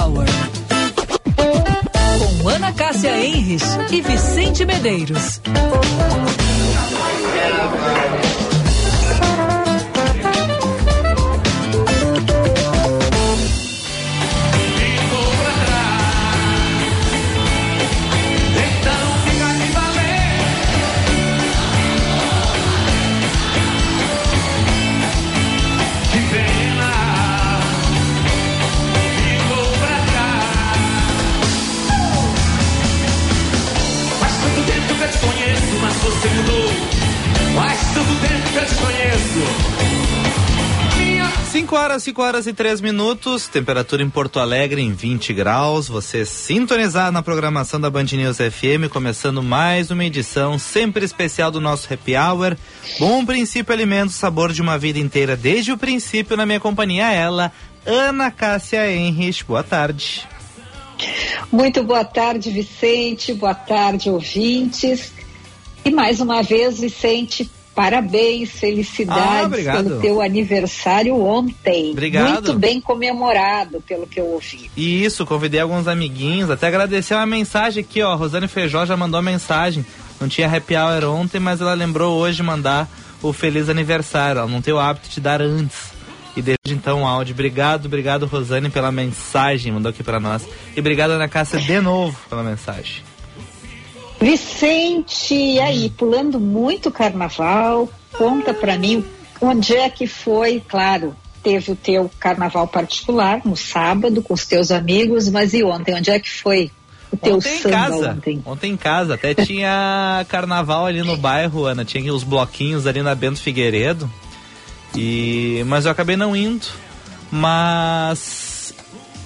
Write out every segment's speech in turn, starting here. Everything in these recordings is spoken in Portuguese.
Hour. Com Ana Cássia Enres e Vicente Medeiros. 5 horas, 5 horas e 3 minutos, temperatura em Porto Alegre em 20 graus. Você sintonizar na programação da Band News FM, começando mais uma edição sempre especial do nosso Happy Hour. Bom princípio alimento, sabor de uma vida inteira desde o princípio na minha companhia ela, Ana Cássia Henrich. Boa tarde. Muito boa tarde, Vicente. Boa tarde, ouvintes. E mais uma vez, Vicente, parabéns, felicidades ah, pelo teu aniversário ontem. Obrigado. Muito bem comemorado, pelo que eu ouvi. Isso, convidei alguns amiguinhos, até agradecer uma mensagem aqui, ó. Rosane Feijó já mandou mensagem. Não tinha happy hour ontem, mas ela lembrou hoje mandar o feliz aniversário. Ela não tem o hábito de dar antes. E desde então o áudio. Obrigado, obrigado, Rosane, pela mensagem. Mandou aqui para nós. E obrigado, Ana Cássia, de novo pela mensagem. Vicente, e aí, pulando muito carnaval, conta para mim onde é que foi, claro, teve o teu carnaval particular no sábado com os teus amigos, mas e ontem, onde é que foi o teu ontem samba em casa, ontem? Ontem em casa, até tinha carnaval ali no bairro, Ana, tinha os bloquinhos ali na Bento Figueiredo, e mas eu acabei não indo, mas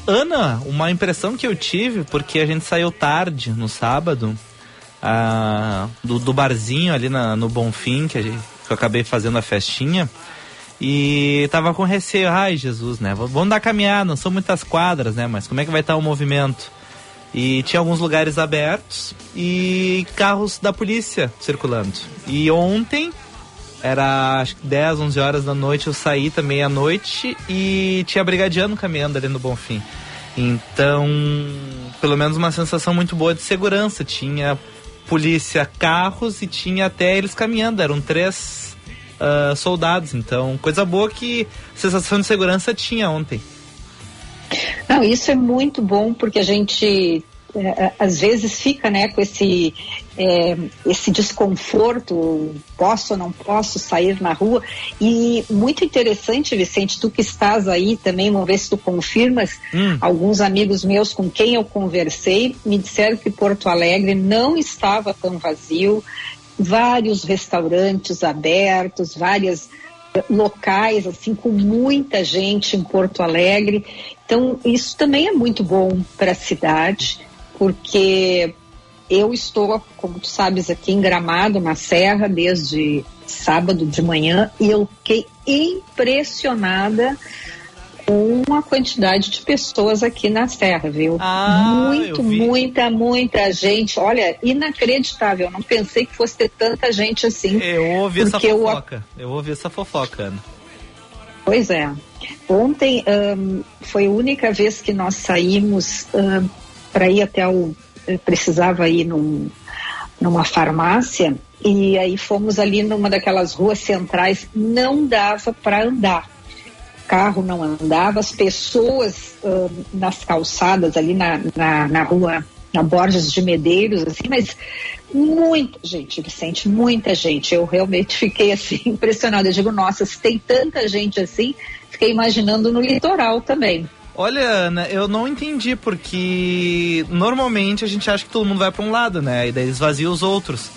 Ana, uma impressão que eu tive, porque a gente saiu tarde no sábado, do, do, barzinho ali na, no Bonfim, que, gente, que eu acabei fazendo a festinha. E tava com receio, ai Jesus, né? Vamos dar caminhar, não são muitas quadras, né? Mas como é que vai estar o movimento? E tinha alguns lugares abertos e carros da polícia circulando. E ontem, era acho que 10, 11 horas da noite, eu saí também à noite e tinha brigadiano caminhando ali no Bonfim. Então, pelo menos uma sensação muito boa de segurança. Tinha polícia carros e tinha até eles caminhando, eram três uh, soldados, então coisa boa que sensação de segurança tinha ontem. Não, isso é muito bom porque a gente é, às vezes fica né, com esse, é, esse desconforto, posso ou não posso sair na rua. E muito interessante, Vicente, tu que estás aí também, vamos ver se tu confirmas. Hum. Alguns amigos meus com quem eu conversei me disseram que Porto Alegre não estava tão vazio, vários restaurantes abertos, várias locais assim com muita gente em Porto Alegre. Então isso também é muito bom para a cidade porque eu estou, como tu sabes, aqui em Gramado, na Serra, desde sábado de manhã, e eu fiquei impressionada com a quantidade de pessoas aqui na Serra, viu? Ah, Muito, muita, muita gente. Olha, inacreditável. Eu não pensei que fosse ter tanta gente assim. Eu ouvi essa fofoca. Eu, eu ouvi essa fofoca, Ana. Pois é. Ontem um, foi a única vez que nós saímos um, para ir até o. precisava ir num, numa farmácia e aí fomos ali numa daquelas ruas centrais, não dava para andar. O carro não andava, as pessoas uh, nas calçadas ali na, na, na rua, na Borges de Medeiros, assim, mas muita gente, Vicente, muita gente. Eu realmente fiquei assim impressionada. Eu digo, nossa, se tem tanta gente assim, fiquei imaginando no litoral também. Olha, Ana, eu não entendi, porque normalmente a gente acha que todo mundo vai para um lado, né? E daí esvazia os outros.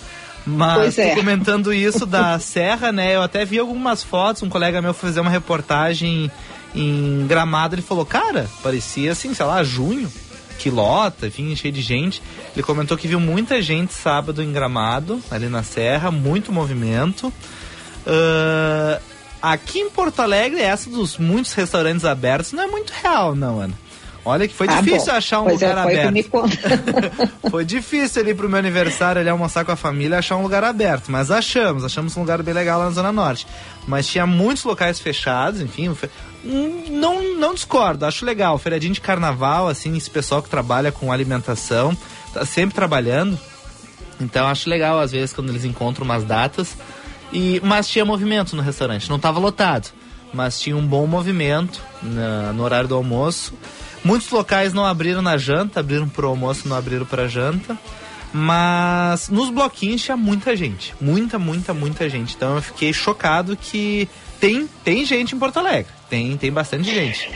Mas é. comentando isso da serra, né? Eu até vi algumas fotos, um colega meu fazer uma reportagem em Gramado, ele falou, cara, parecia assim, sei lá, junho, quilota, enfim, cheio de gente. Ele comentou que viu muita gente sábado em Gramado, ali na serra, muito movimento. Uh, Aqui em Porto Alegre, essa dos muitos restaurantes abertos não é muito real, não, Ana. Olha que foi ah, difícil bom. achar um pois lugar é, aberto. foi difícil ali pro meu aniversário ali almoçar com a família achar um lugar aberto, mas achamos, achamos um lugar bem legal lá na Zona Norte. Mas tinha muitos locais fechados, enfim, hum, não, não discordo, acho legal. Feriadinho de carnaval, assim, esse pessoal que trabalha com alimentação, tá sempre trabalhando. Então acho legal, às vezes, quando eles encontram umas datas. E, mas tinha movimento no restaurante, não estava lotado, mas tinha um bom movimento na, no horário do almoço. Muitos locais não abriram na janta, abriram para o almoço, não abriram para janta. Mas nos bloquinhos tinha muita gente, muita, muita, muita gente. Então eu fiquei chocado que tem, tem gente em Porto Alegre, tem, tem bastante gente.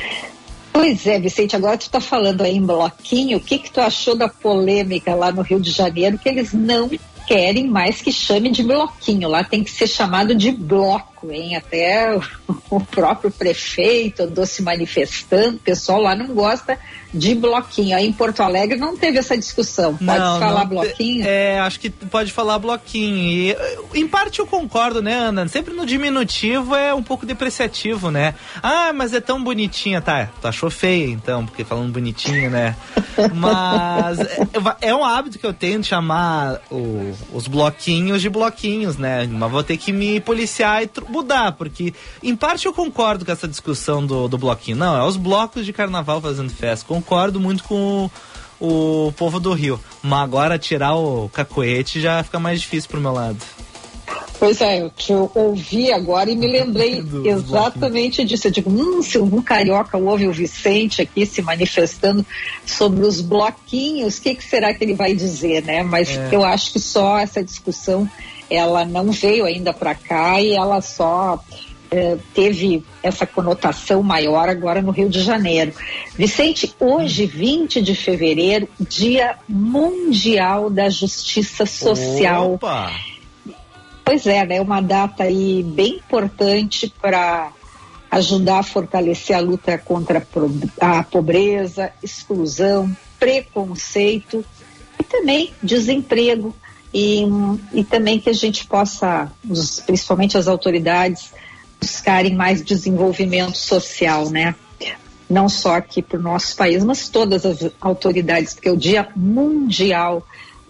Pois é, Vicente, agora tu está falando aí em bloquinho, o que que tu achou da polêmica lá no Rio de Janeiro, que eles não querem mais que chame de bloquinho, lá tem que ser chamado de bloco, hein? Até o próprio prefeito andou se manifestando, o pessoal lá não gosta de bloquinho. Aí em Porto Alegre não teve essa discussão. Pode não, falar não, bloquinho? É, acho que pode falar bloquinho. E, em parte eu concordo, né, Ana? Sempre no diminutivo é um pouco depreciativo, né? Ah, mas é tão bonitinha, tá? Tu achou feia então, porque falando bonitinho, né? Mas é, é, um hábito que eu tenho de chamar o, os bloquinhos de bloquinhos, né? Mas vou ter que me policiar e mudar, porque em parte eu concordo com essa discussão do, do bloquinho. Não, é os blocos de carnaval fazendo festa concordo muito com o, o povo do Rio. Mas agora tirar o cacoete já fica mais difícil pro meu lado. Pois é, eu te ouvi agora e me lembrei exatamente disso. Eu digo, hum, se um carioca ouve o Vicente aqui se manifestando sobre os bloquinhos, o que, que, será que ele vai dizer, né? Mas é. eu acho que só essa discussão, ela não veio ainda para cá e ela só eh, teve essa conotação maior agora no Rio de Janeiro. Vicente, hoje, 20 de fevereiro, Dia Mundial da Justiça Social. Opa! Pois é, né? Uma data aí bem importante para ajudar a fortalecer a luta contra a pobreza, exclusão, preconceito e também desemprego. E, e também que a gente possa, principalmente as autoridades, buscarem mais desenvolvimento social, né? Não só aqui para o nosso país, mas todas as autoridades, porque é o Dia Mundial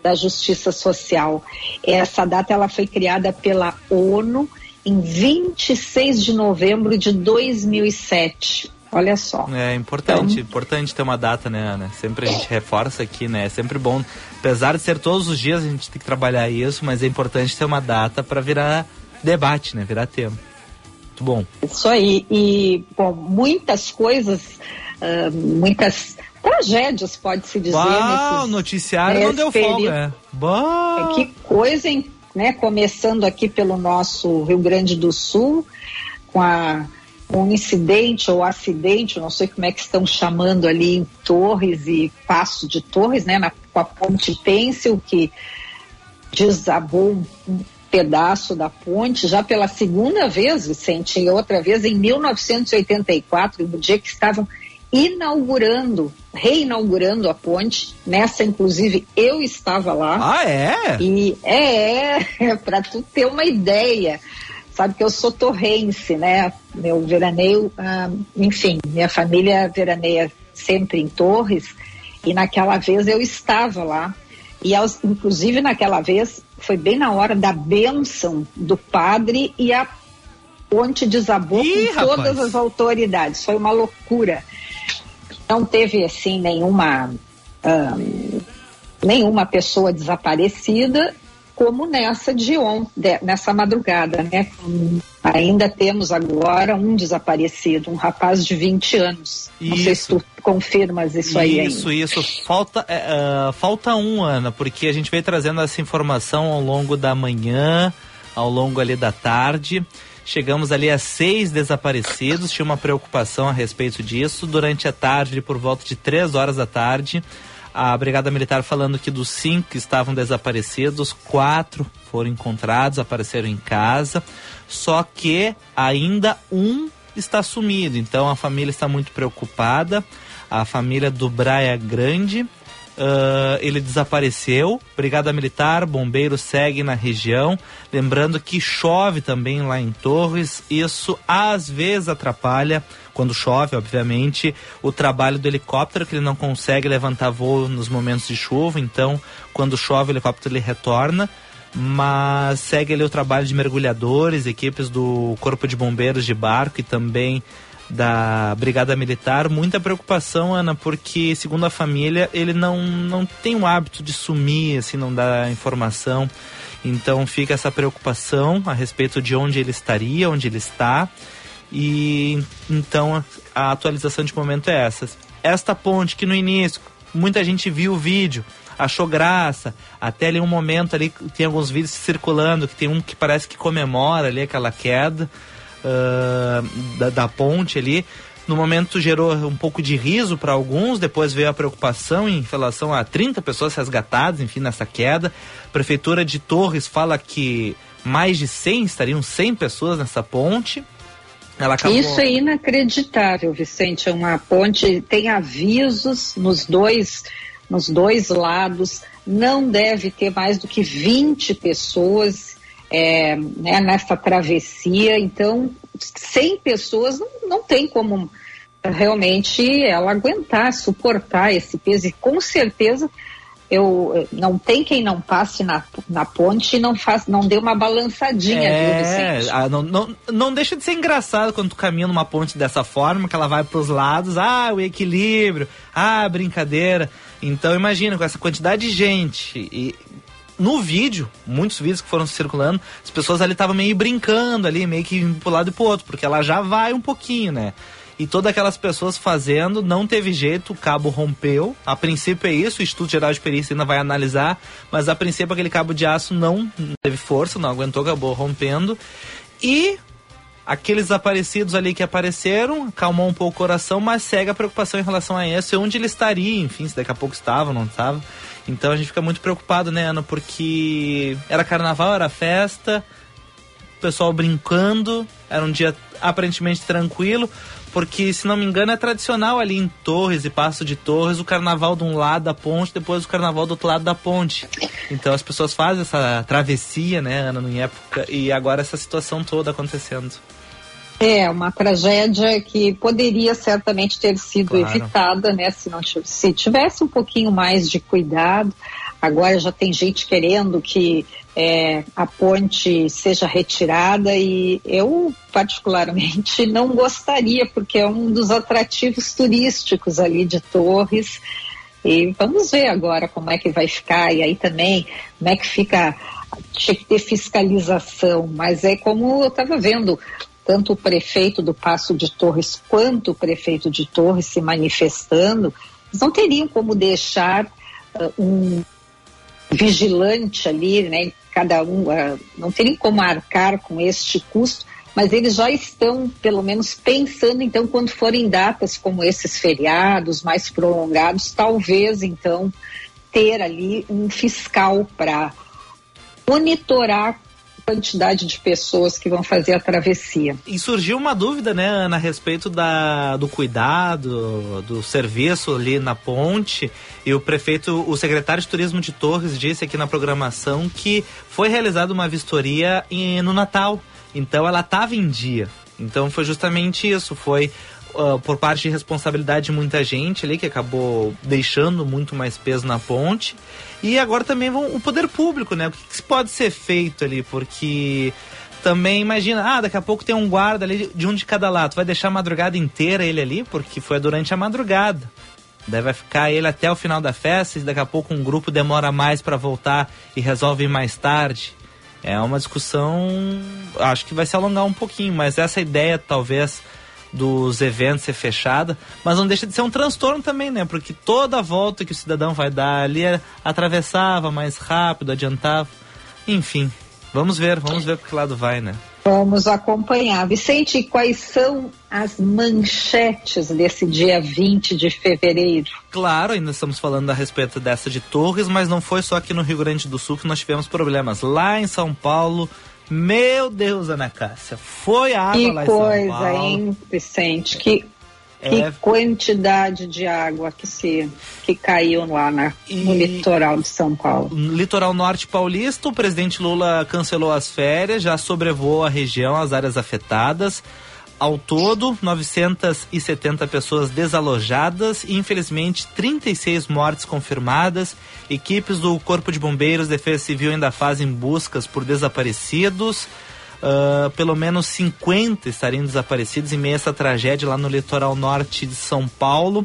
da Justiça Social. Essa data ela foi criada pela ONU em 26 de novembro de 2007. Olha só. É importante, então, importante ter uma data, né, Ana? Sempre a gente reforça aqui, né? É sempre bom, apesar de ser todos os dias a gente tem que trabalhar isso, mas é importante ter uma data para virar debate, né? Virar tema. Muito bom. Isso aí. E, bom, muitas coisas, uh, muitas tragédias, pode-se dizer. Uau, o noticiário não deu folga. É. Que coisa, hein? Né? Começando aqui pelo nosso Rio Grande do Sul, com a um incidente ou acidente, não sei como é que estão chamando ali em Torres e Passo de Torres, né, na, com a ponte Pêncil, que desabou um, pedaço da ponte já pela segunda vez, Vicente, e outra vez em 1984, no dia que estavam inaugurando, reinaugurando a ponte. Nessa, inclusive, eu estava lá. Ah, é? E é, é para tu ter uma ideia. Sabe que eu sou torrense, né? Meu veraneio, ah, enfim, minha família veraneia sempre em Torres. E naquela vez eu estava lá. E aos, inclusive naquela vez foi bem na hora da bênção do padre e a ponte desabou Ih, com rapaz. todas as autoridades. Foi uma loucura. Não teve assim nenhuma hum, nenhuma pessoa desaparecida como nessa de ontem, nessa madrugada, né? Ainda temos agora um desaparecido, um rapaz de 20 anos. Isso. Não sei se tu confirmas isso, isso aí. Isso, isso. Falta, uh, falta um, Ana, porque a gente veio trazendo essa informação ao longo da manhã, ao longo ali da tarde. Chegamos ali a seis desaparecidos, tinha uma preocupação a respeito disso. Durante a tarde, por volta de três horas da tarde, a Brigada Militar falando que dos cinco que estavam desaparecidos, quatro foram encontrados, apareceram em casa, só que ainda um está sumido. Então a família está muito preocupada. A família do Braia Grande Uh, ele desapareceu. Brigada Militar, bombeiros seguem na região. Lembrando que chove também lá em Torres. Isso às vezes atrapalha, quando chove, obviamente, o trabalho do helicóptero, que ele não consegue levantar voo nos momentos de chuva. Então, quando chove, o helicóptero ele retorna. Mas segue ali o trabalho de mergulhadores, equipes do Corpo de Bombeiros de Barco e também da Brigada Militar, muita preocupação, Ana, porque, segundo a família, ele não, não tem o hábito de sumir, assim, não dá informação. Então fica essa preocupação a respeito de onde ele estaria, onde ele está. E então a atualização de momento é essa. Esta ponte que no início muita gente viu o vídeo, achou graça, até ali um momento ali tem alguns vídeos circulando, que tem um que parece que comemora ali aquela queda uh, da, da ponte ali. No momento gerou um pouco de riso para alguns, depois veio a preocupação em relação a 30 pessoas resgatadas, enfim, nessa queda. A Prefeitura de Torres fala que mais de 100, estariam 100 pessoas nessa ponte. Acabou... Isso é inacreditável, Vicente. É uma ponte, tem avisos nos dois, nos dois lados, não deve ter mais do que 20 pessoas é, né, nessa travessia. Então, 100 pessoas não, não tem como realmente ela aguentar, suportar esse peso. E com certeza eu não tem quem não passe na, na ponte e não faz, não dê uma balançadinha, é, viu, ah, não, não, não deixa de ser engraçado quando tu caminha numa ponte dessa forma, que ela vai para os lados, ah, o equilíbrio, ah, brincadeira. Então imagina, com essa quantidade de gente e no vídeo, muitos vídeos que foram circulando, as pessoas ali estavam meio brincando ali, meio que pro lado e pro outro, porque ela já vai um pouquinho, né? E todas aquelas pessoas fazendo, não teve jeito, o cabo rompeu. A princípio é isso, o Instituto Geral de Perícia ainda vai analisar, mas a princípio aquele cabo de aço não teve força, não aguentou, acabou rompendo. E aqueles desaparecidos ali que apareceram, acalmou um pouco o coração, mas segue a preocupação em relação a isso, onde ele estaria, enfim, se daqui a pouco estava, não estava. Então a gente fica muito preocupado, né, Ana? Porque era carnaval, era festa, o pessoal brincando, era um dia aparentemente tranquilo, porque se não me engano é tradicional ali em Torres e Passo de Torres o carnaval de um lado da ponte, depois o carnaval do outro lado da ponte. Então as pessoas fazem essa travessia, né, Ana, em época, e agora essa situação toda acontecendo. É, uma tragédia que poderia certamente ter sido claro. evitada, né? Se, não, se tivesse um pouquinho mais de cuidado. Agora já tem gente querendo que é, a ponte seja retirada e eu particularmente não gostaria, porque é um dos atrativos turísticos ali de Torres. E vamos ver agora como é que vai ficar. E aí também, como é que fica. Tinha que ter fiscalização, mas é como eu estava vendo, tanto o prefeito do Passo de Torres quanto o prefeito de Torres se manifestando, eles não teriam como deixar uh, um vigilante ali, né? Cada um uh, não teriam como arcar com este custo, mas eles já estão, pelo menos, pensando, então, quando forem datas como esses feriados mais prolongados, talvez, então, ter ali um fiscal para monitorar quantidade de pessoas que vão fazer a travessia. E surgiu uma dúvida, né, Ana, a respeito da, do cuidado, do serviço ali na ponte. E o prefeito, o secretário de Turismo de Torres disse aqui na programação que foi realizada uma vistoria em, no Natal. Então ela estava em dia. Então foi justamente isso, foi uh, por parte de responsabilidade de muita gente ali que acabou deixando muito mais peso na ponte. E agora também vão, o poder público, né? O que, que pode ser feito ali? Porque também imagina, ah, daqui a pouco tem um guarda ali de um de cada lado. Vai deixar a madrugada inteira ele ali, porque foi durante a madrugada. Daí vai ficar ele até o final da festa e daqui a pouco um grupo demora mais para voltar e resolve mais tarde. É uma discussão, acho que vai se alongar um pouquinho, mas essa ideia talvez dos eventos ser fechada, mas não deixa de ser um transtorno também, né? Porque toda a volta que o cidadão vai dar ali é, atravessava mais rápido, adiantava. Enfim, vamos ver, vamos ver para que lado vai, né? Vamos acompanhar. Vicente, quais são as manchetes desse dia 20 de fevereiro? Claro, ainda estamos falando a respeito dessa de Torres, mas não foi só aqui no Rio Grande do Sul que nós tivemos problemas. Lá em São Paulo, meu Deus, Ana Cássia, foi água que lá em São Paulo. Que coisa, hein, Vicente? Que Que é... quantidade de água que se que caiu lá na, e... no litoral de São Paulo. No litoral norte paulista, o presidente Lula cancelou as férias, já sobrevoou a região, as áreas afetadas. Ao todo, 970 pessoas desalojadas e, infelizmente, 36 mortes confirmadas. Equipes do Corpo de Bombeiros, Defesa Civil ainda fazem buscas por desaparecidos. Uh, pelo menos 50 estariam desaparecidos em meio a essa tragédia lá no litoral norte de São Paulo.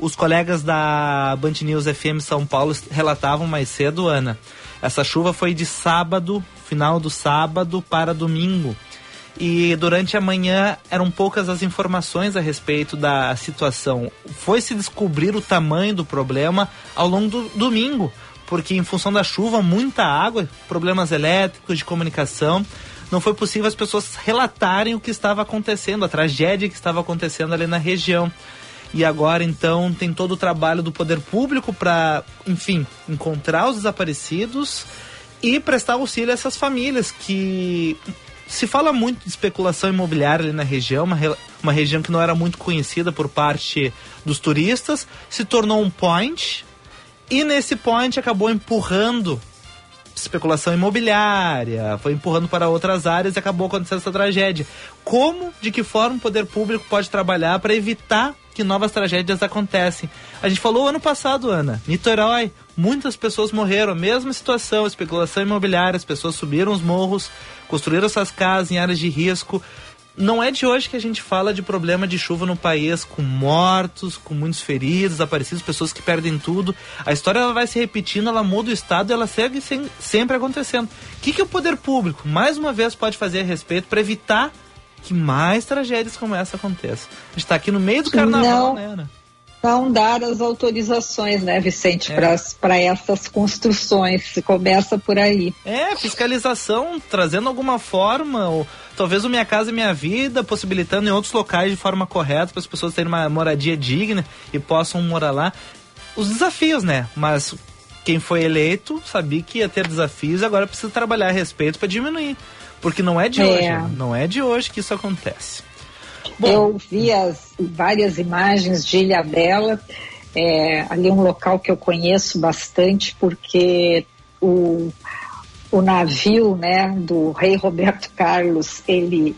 Os colegas da Band News FM São Paulo relatavam mais cedo, Ana. Essa chuva foi de sábado, final do sábado para domingo. E durante a manhã eram poucas as informações a respeito da situação. Foi se descobrir o tamanho do problema ao longo do domingo, porque em função da chuva, muita água, problemas elétricos, de comunicação não foi possível as pessoas relatarem o que estava acontecendo, a tragédia que estava acontecendo ali na região. E agora, então, tem todo o trabalho do poder público para, enfim, encontrar os desaparecidos e prestar auxílio a essas famílias que se fala muito de especulação imobiliária ali na região, uma, uma região que não era muito conhecida por parte dos turistas, se tornou um point e nesse point acabou empurrando especulação imobiliária, foi empurrando para outras áreas e acabou acontecendo essa tragédia. Como, de que forma o poder público pode trabalhar para evitar que novas tragédias acontecem? A gente falou ano passado, Ana, Niterói, muitas pessoas morreram, mesma situação, especulação imobiliária, as pessoas subiram os morros, construíram suas casas em áreas de risco, não é de hoje que a gente fala de problema de chuva no país, com mortos, com muitos feridos, desaparecidos, pessoas que perdem tudo. A história ela vai se repetindo, ela muda o estado, ela segue sem, sempre acontecendo. O que, que o poder público, mais uma vez, pode fazer a respeito para evitar que mais tragédias como essa aconteçam? A gente está aqui no meio do carnaval, não. né, Ana? não dar as autorizações, né, Vicente, é. para essas construções. Se começa por aí. É, fiscalização, trazendo alguma forma, ou talvez o Minha Casa Minha Vida, possibilitando em outros locais de forma correta para as pessoas terem uma moradia digna e possam morar lá. Os desafios, né? Mas quem foi eleito sabia que ia ter desafios e agora precisa trabalhar a respeito para diminuir. Porque não é de é. hoje, não é de hoje que isso acontece. Bom. Eu vi as, várias imagens de Ilha Bela, é, ali é um local que eu conheço bastante, porque o, o navio né, do rei Roberto Carlos, ele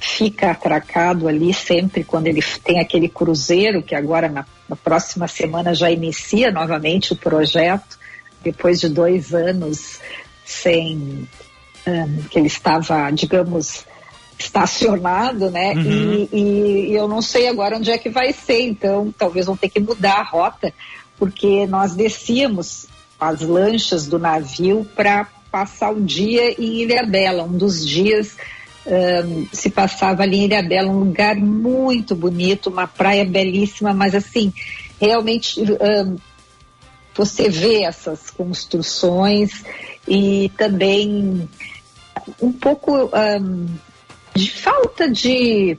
fica atracado ali sempre quando ele tem aquele cruzeiro, que agora na, na próxima semana já inicia novamente o projeto, depois de dois anos sem que ele estava, digamos, estacionado, né? Uhum. E, e, eu não sei agora onde é que vai ser, então talvez vão ter que mudar a rota, porque nós descíamos as lanchas do navio para passar o dia em Ilhabela, um dos dias um, se passava ali em Ilhabela, um lugar muito bonito, uma praia belíssima, mas assim, realmente um, você vê essas construções e também um pouco um, de falta de,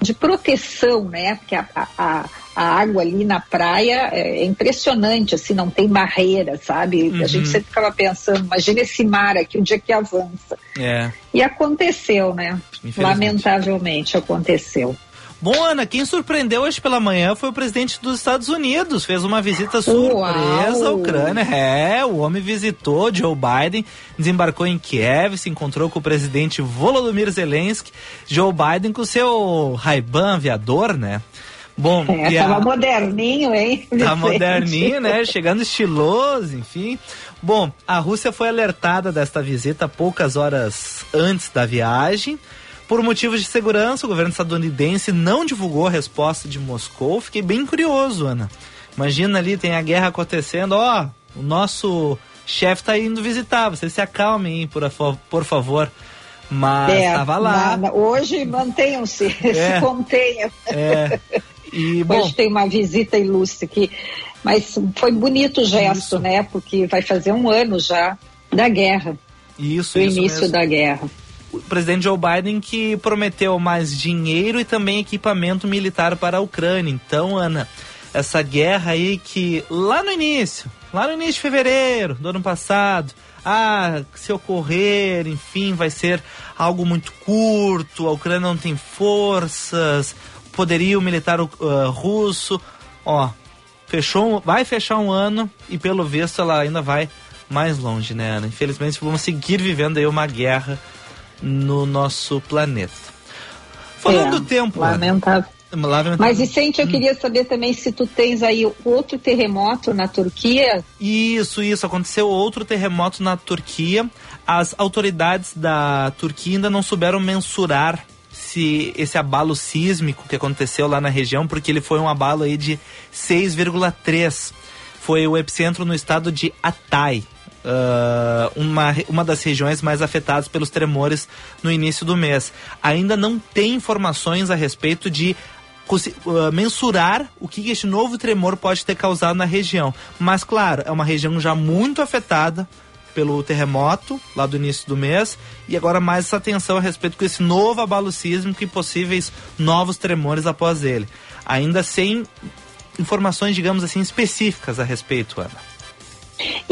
de proteção, né? Porque a, a, a água ali na praia é impressionante, assim, não tem barreira, sabe? Uhum. A gente uhum. sempre ficava pensando, imagina esse mar aqui, o dia que avança. É. E aconteceu, né? Lamentavelmente aconteceu. Bom, Ana, quem surpreendeu hoje pela manhã foi o presidente dos Estados Unidos. Fez uma visita surpresa à Ucrânia. É, o homem visitou Joe Biden, desembarcou em Kiev, se encontrou com o presidente Volodymyr Zelensky. Joe Biden com seu Ray-Ban aviador, né? Bom, é, tava a... moderninho, hein? Tá moderninho, né? Chegando estiloso, enfim. Bom, a Rússia foi alertada desta visita poucas horas antes da viagem. Por motivos de segurança, o governo estadunidense não divulgou a resposta de Moscou. Fiquei bem curioso, Ana. Imagina ali, tem a guerra acontecendo, ó, o nosso chefe tá indo visitar, vocês se acalmem, por, por favor. Mas é, tava lá. Na, hoje mantenham-se, é, se contenham. É. E, bom, hoje tem uma visita ilustre aqui. Mas foi bonito o gesto, isso. né? Porque vai fazer um ano já da guerra. Isso, do isso início mesmo. da guerra o presidente Joe Biden que prometeu mais dinheiro e também equipamento militar para a Ucrânia. Então, Ana, essa guerra aí que lá no início, lá no início de fevereiro do ano passado, ah, se ocorrer, enfim, vai ser algo muito curto, a Ucrânia não tem forças, poderio militar uh, russo, ó, fechou, vai fechar um ano e pelo visto ela ainda vai mais longe, né, Ana? Infelizmente vamos seguir vivendo aí uma guerra no nosso planeta. Falando é, do tempo, lamentável. Mas Vicente, eu hum. queria saber também se tu tens aí outro terremoto na Turquia. Isso, isso. Aconteceu outro terremoto na Turquia. As autoridades da Turquia ainda não souberam mensurar se esse abalo sísmico que aconteceu lá na região, porque ele foi um abalo aí de 6,3. Foi o epicentro no estado de Atay. Uh, uma, uma das regiões mais afetadas pelos tremores no início do mês. Ainda não tem informações a respeito de uh, mensurar o que este novo tremor pode ter causado na região. Mas, claro, é uma região já muito afetada pelo terremoto lá do início do mês e agora mais essa atenção a respeito com esse novo abalo sísmico e possíveis novos tremores após ele. Ainda sem informações, digamos assim, específicas a respeito, Ana.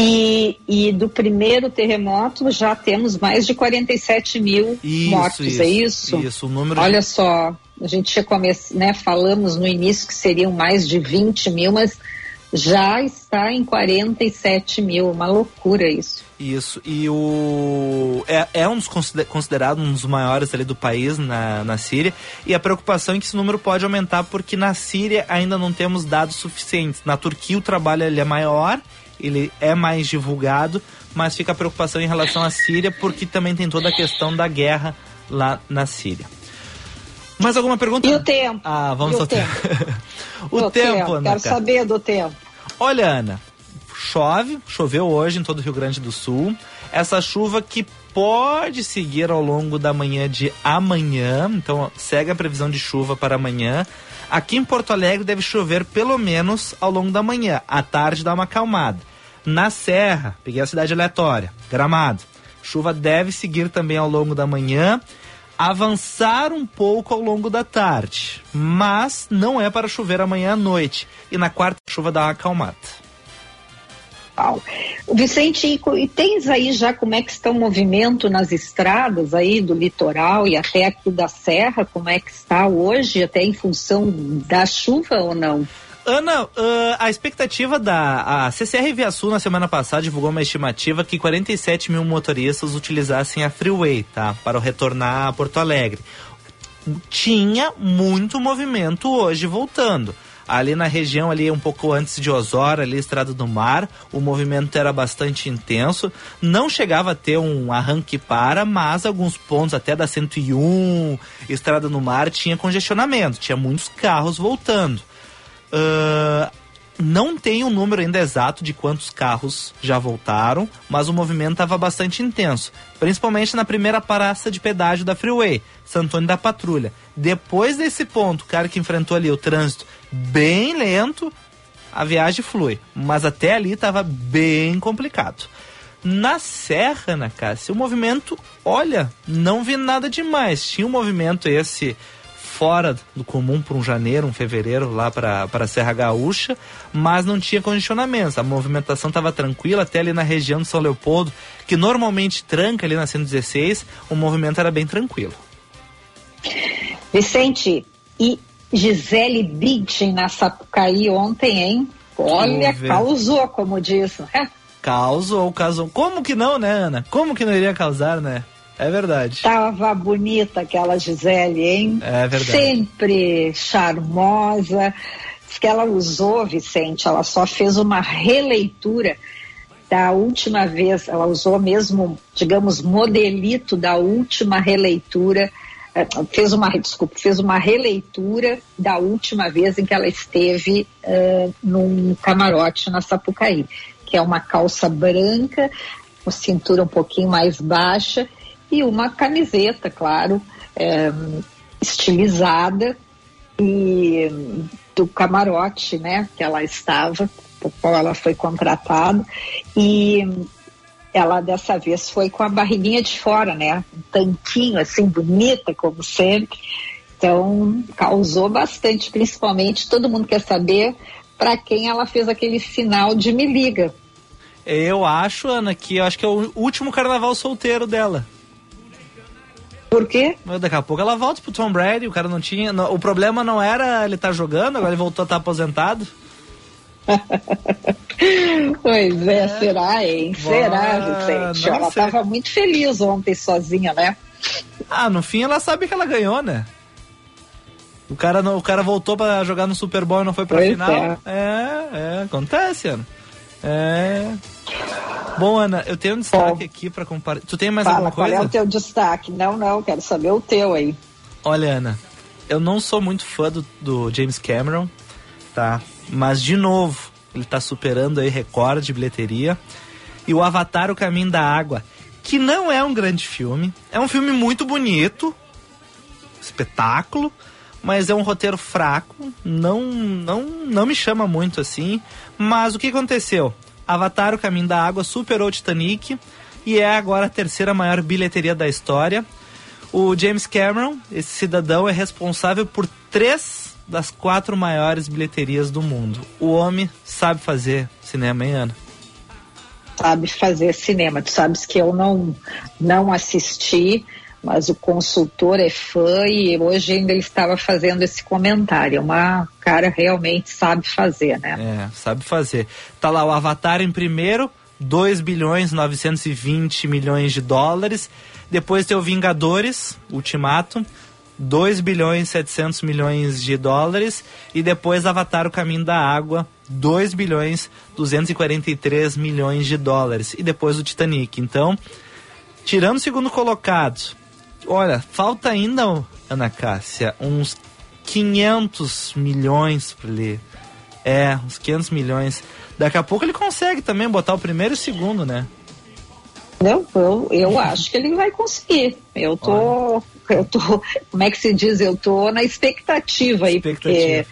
E, e, do primeiro terremoto já temos mais de 47 mil isso, mortos, é isso, é isso? Isso, o número. Olha de... só, a gente já come... né, falamos no início que seriam mais de 20 mil, mas já está em 47 mil, uma loucura isso. Isso, e o é, é um dos considerado um dos maiores ali do país na, na Síria, e a preocupação é que esse número pode aumentar porque na Síria ainda não temos dados suficientes. Na Turquia o trabalho ele é maior, ele é mais divulgado, mas fica a preocupação em relação à Síria porque também tem toda a questão da guerra lá na Síria. Mais alguma pergunta? E o tempo? Ah, vamos ao tempo. o, o tempo, tempo Ana. Quero saber do tempo. Olha, Ana, chove, choveu hoje em todo o Rio Grande do Sul. Essa chuva que pode seguir ao longo da manhã de amanhã, então segue a previsão de chuva para amanhã. Aqui em Porto Alegre deve chover pelo menos ao longo da manhã. À tarde dá uma acalmada. Na Serra, peguei a cidade aleatória, Gramado. Chuva deve seguir também ao longo da manhã avançar um pouco ao longo da tarde, mas não é para chover amanhã à noite. E na quarta chuva dá uma acalmada. Vicente, e tens aí já como é que está o movimento nas estradas aí do litoral e até aqui da serra, como é que está hoje, até em função da chuva ou não? Ana, uh, a expectativa da a CCR Via Sul na semana passada divulgou uma estimativa que 47 mil motoristas utilizassem a Freeway, tá? Para retornar a Porto Alegre. Tinha muito movimento hoje voltando. Ali na região, ali um pouco antes de Osório, ali Estrada do Mar, o movimento era bastante intenso. Não chegava a ter um arranque para, mas alguns pontos, até da 101, Estrada do Mar, tinha congestionamento, tinha muitos carros voltando. Uh, não tem um número ainda exato de quantos carros já voltaram, mas o movimento estava bastante intenso, principalmente na primeira paraça de pedágio da Freeway, Santo Antônio da Patrulha. Depois desse ponto, o cara que enfrentou ali o trânsito bem lento, a viagem flui, mas até ali estava bem complicado. Na Serra, na Cássia, o movimento, olha, não vi nada demais. Tinha um movimento esse fora do comum para um janeiro, um fevereiro lá para a Serra Gaúcha, mas não tinha condicionamento. A movimentação estava tranquila, até ali na região de São Leopoldo, que normalmente tranca ali na 116, o movimento era bem tranquilo. Vicente, e Gisele Bündchen na Sapucaí ontem, hein? Olha, causou, como diz, né? Causou, causou. Como que não, né, Ana? Como que não iria causar, né? É verdade. Tava bonita aquela Gisele, hein? É verdade. Sempre charmosa. Diz que ela usou, Vicente, ela só fez uma releitura da última vez, ela usou mesmo, digamos, modelito da última releitura, eh, fez uma, desculpa, fez uma releitura da última vez em que ela esteve uh, num camarote na Sapucaí, que é uma calça branca, com cintura um pouquinho mais baixa e uma camiseta, claro, é, estilizada e do camarote, né, que ela estava, por qual ela foi contratada e ela dessa vez foi com a barriguinha de fora, né, um tanquinho assim bonita como sempre. Então causou bastante, principalmente todo mundo quer saber para quem ela fez aquele sinal de me liga. Eu acho, Ana, que eu acho que é o último carnaval solteiro dela. Por quê? Daqui a pouco ela volta pro Tom Brady, o cara não tinha. Não, o problema não era ele estar tá jogando, agora ele voltou a estar tá aposentado. pois é, é, será, hein? Será, Vicente? Ela estava muito feliz ontem sozinha, né? Ah, no fim ela sabe que ela ganhou, né? O cara, não, o cara voltou para jogar no Super Bowl e não foi pra pois final. É. é, é, acontece, Ana. É. Bom, Ana, eu tenho um destaque Bom, aqui para compartilhar. Tu tem mais fala, alguma coisa? Qual é o teu destaque? Não, não, quero saber o teu aí. Olha, Ana, eu não sou muito fã do, do James Cameron, tá? Mas, de novo, ele tá superando aí recorde de bilheteria. E o Avatar, O Caminho da Água, que não é um grande filme, é um filme muito bonito, espetáculo, mas é um roteiro fraco, não, não, não me chama muito assim. Mas o que aconteceu? Avatar, O Caminho da Água superou o Titanic e é agora a terceira maior bilheteria da história. O James Cameron, esse cidadão, é responsável por três das quatro maiores bilheterias do mundo. O homem sabe fazer cinema, hein, Ana? Sabe fazer cinema. Tu sabes que eu não, não assisti, mas o consultor é fã e hoje ainda ele estava fazendo esse comentário. Uma cara realmente sabe fazer, né? É, sabe fazer. Tá lá o Avatar em primeiro, 2 bilhões 920 milhões de dólares. Depois tem o Vingadores, Ultimato, 2 bilhões 700 milhões de dólares. E depois Avatar o Caminho da Água, 2 bilhões 243 milhões de dólares. E depois o Titanic. Então, tirando o segundo colocado, olha, falta ainda, Ana Cássia, uns 500 milhões para ele. É, uns 500 milhões. Daqui a pouco ele consegue também botar o primeiro e o segundo, né? Não, eu, eu acho que ele vai conseguir. Eu tô, eu tô, como é que se diz? Eu tô na expectativa aí, expectativa. porque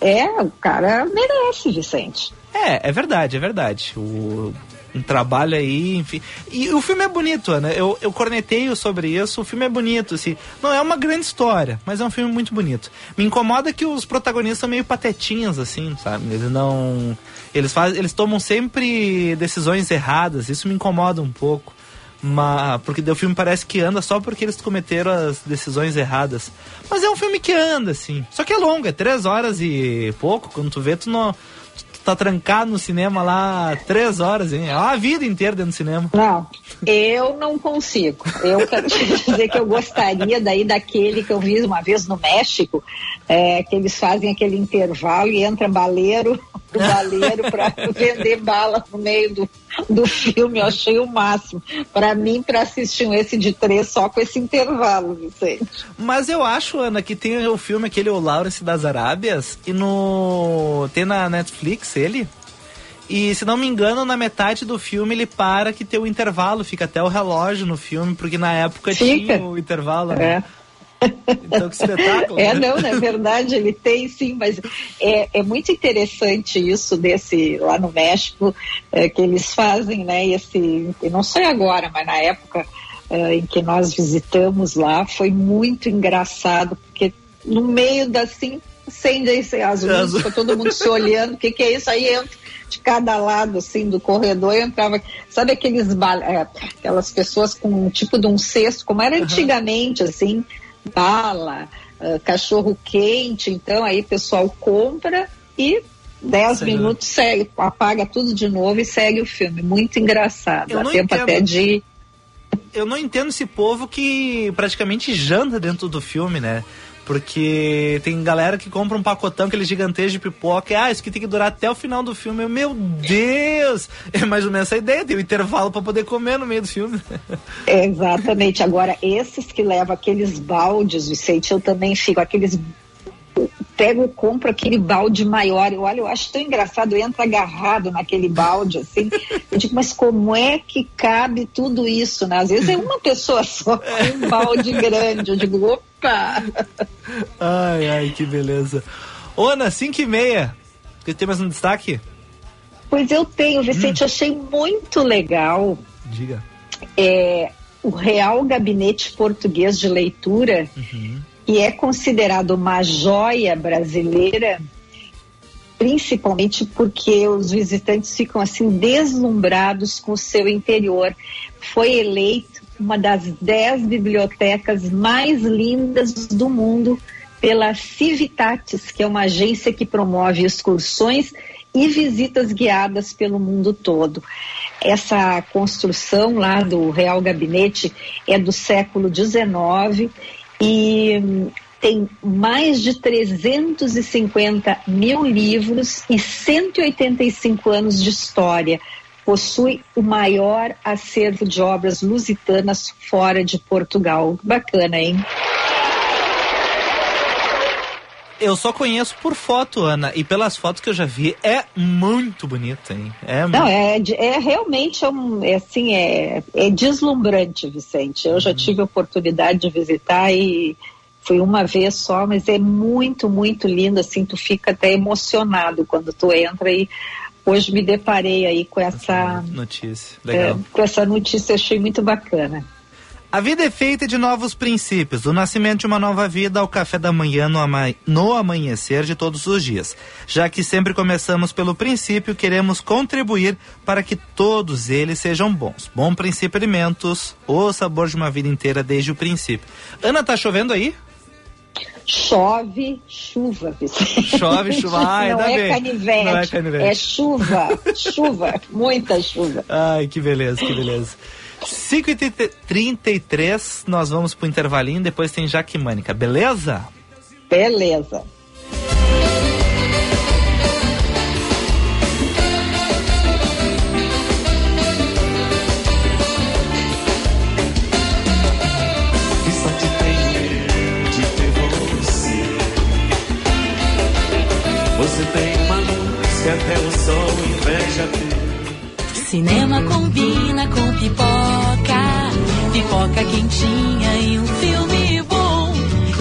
é, o cara merece, Vicente. É, é verdade, é verdade. O um trabalho aí, enfim. E o filme é bonito, Ana. Eu, eu corneteio sobre isso. O filme é bonito, assim. Não é uma grande história, mas é um filme muito bonito. Me incomoda que os protagonistas são meio patetinhas, assim, sabe? Eles não. Eles fazem. Eles tomam sempre decisões erradas. Isso me incomoda um pouco. Mas, porque o filme parece que anda só porque eles cometeram as decisões erradas. Mas é um filme que anda, assim. Só que é longo, é três horas e pouco. Quando tu vê, tu não tá trancado no cinema lá três horas, hein? É uma vida inteira dentro do cinema. Não, eu não consigo. Eu quero dizer que eu gostaria daí daquele que eu vi uma vez no México, é, que eles fazem aquele intervalo e entra baleiro, baleiro para vender bala no meio do, do filme. Eu achei o máximo. Para mim, para assistir um esse de três só com esse intervalo, Vicente. Mas eu acho, Ana, que tem o filme aquele O Lawrence das Arábias e no tem na Netflix ele. E se não me engano, na metade do filme ele para que tem o intervalo, fica até o relógio no filme, porque na época fica. tinha o intervalo. Né? É. Então, que espetáculo. É, né? não, na verdade ele tem sim, mas é, é muito interessante isso desse lá no México, é, que eles fazem, né? Esse, não sei agora, mas na época é, em que nós visitamos lá, foi muito engraçado, porque no meio da assim, acende as luzes, todo mundo se olhando, o que, que é isso? Aí entra de cada lado assim do corredor e entrava, sabe aqueles é, aquelas pessoas com um tipo de um cesto, como era antigamente, assim, bala, uh, cachorro quente, então aí o pessoal compra e 10 minutos segue, apaga tudo de novo e segue o filme. Muito engraçado. Dá tempo entendo. até de. Eu não entendo esse povo que praticamente janta dentro do filme, né? Porque tem galera que compra um pacotão, aquele gigantesco de pipoca, e, ah, isso aqui tem que durar até o final do filme. Eu, meu Deus! É mais ou menos essa ideia, tem um intervalo para poder comer no meio do filme. exatamente. Agora, esses que levam aqueles baldes, Vicente, eu também fico, aqueles pego e compro aquele balde maior. Eu olho, eu acho tão engraçado, entra agarrado naquele balde, assim. Eu digo, mas como é que cabe tudo isso, né? Às vezes é uma pessoa só com um balde grande. Eu digo, opa! Ai, ai, que beleza. Ana, 5 e meia. Tem mais um destaque? Pois eu tenho, Vicente, hum. achei muito legal. Diga. É, o Real Gabinete Português de Leitura, uhum e é considerado uma joia brasileira, principalmente porque os visitantes ficam assim deslumbrados com o seu interior. Foi eleito uma das dez bibliotecas mais lindas do mundo pela Civitatis, que é uma agência que promove excursões e visitas guiadas pelo mundo todo. Essa construção lá do Real Gabinete é do século XIX e hum, tem mais de 350 mil livros e 185 anos de história. Possui o maior acervo de obras lusitanas fora de Portugal. Bacana, hein? Eu só conheço por foto, Ana, e pelas fotos que eu já vi, é muito bonita, hein? É Não, é, é realmente é um, é, assim, é, é deslumbrante, Vicente. Eu já tive a oportunidade de visitar e fui uma vez só, mas é muito, muito lindo, assim, tu fica até emocionado quando tu entra e hoje me deparei aí com essa notícia, legal. É, com essa notícia, achei muito bacana. A vida é feita de novos princípios, do nascimento de uma nova vida ao café da manhã no, ama no amanhecer de todos os dias. Já que sempre começamos pelo princípio, queremos contribuir para que todos eles sejam bons. Bom princípio alimentos, o sabor de uma vida inteira desde o princípio. Ana, tá chovendo aí? Chove, chuva, Chove, chuva. Ai, não, é bem. Canivete, não é canivete. É chuva, chuva, muita chuva. Ai, que beleza, que beleza. 5h33, nós vamos pro intervalinho, depois tem Jaque Mânica, beleza? Beleza. Pipoca quentinha e um filme bom.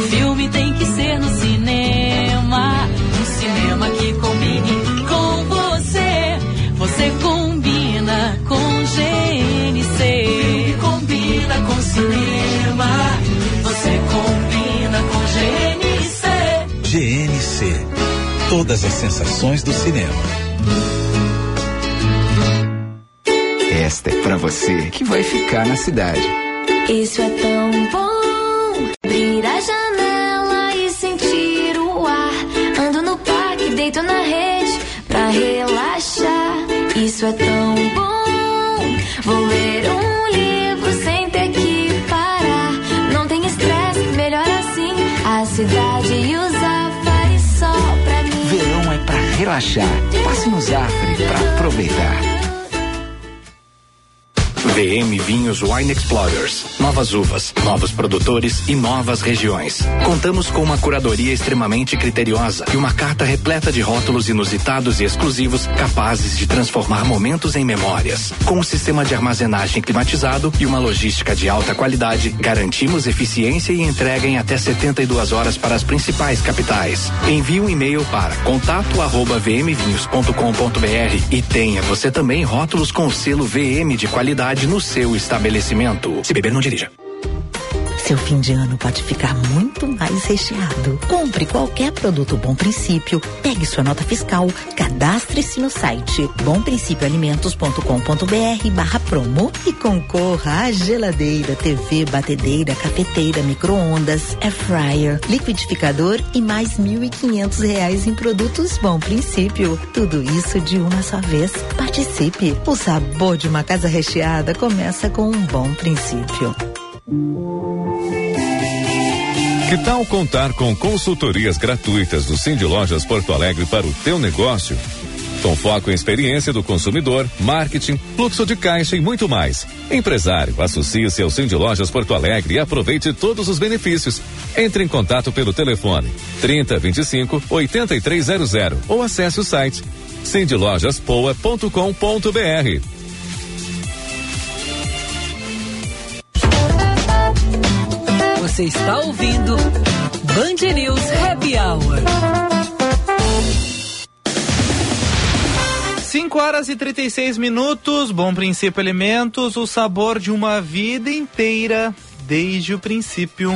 Filme tem que ser no cinema, um cinema que combine com você. Você combina com GNC. Filme combina com cinema, você combina com GNC. GNC, todas as sensações do cinema. Esta é pra você que vai ficar na cidade. Isso é tão bom. Abrir a janela e sentir o ar. Ando no parque, deito na rede pra relaxar. Isso é tão bom. Vou ler um livro sem ter que parar. Não tem estresse, melhor assim. A cidade e os afares só pra mim. Verão é pra relaxar. Passe no Zafre pra aproveitar. VM Vinhos Wine Explorers. Novas uvas, novos produtores e novas regiões. Contamos com uma curadoria extremamente criteriosa e uma carta repleta de rótulos inusitados e exclusivos capazes de transformar momentos em memórias. Com um sistema de armazenagem climatizado e uma logística de alta qualidade, garantimos eficiência e entrega em até 72 horas para as principais capitais. Envie um e-mail para contato@vmvinhos.com.br e tenha você também rótulos com o selo VM de qualidade no seu estabelecimento. Se beber, não dirija. Seu fim de ano pode ficar muito mais recheado. Compre qualquer produto Bom Princípio, pegue sua nota fiscal, cadastre-se no site bomprincipioalimentos.com.br barra promo e concorra a geladeira, TV, batedeira, cafeteira, micro-ondas, air fryer, liquidificador e mais mil e quinhentos reais em produtos Bom Princípio. Tudo isso de uma só vez. Participe. O sabor de uma casa recheada começa com um bom princípio. Que tal contar com consultorias gratuitas do Cindy Lojas Porto Alegre para o teu negócio? Com foco em experiência do consumidor, marketing, fluxo de caixa e muito mais. Empresário, associe-se ao Cindy Lojas Porto Alegre e aproveite todos os benefícios. Entre em contato pelo telefone 3025 8300 ou acesse o site cindylojaspoa.com.br. Você está ouvindo Band News Happy Hour. 5 horas e 36 minutos. Bom princípio alimentos, o sabor de uma vida inteira desde o princípio.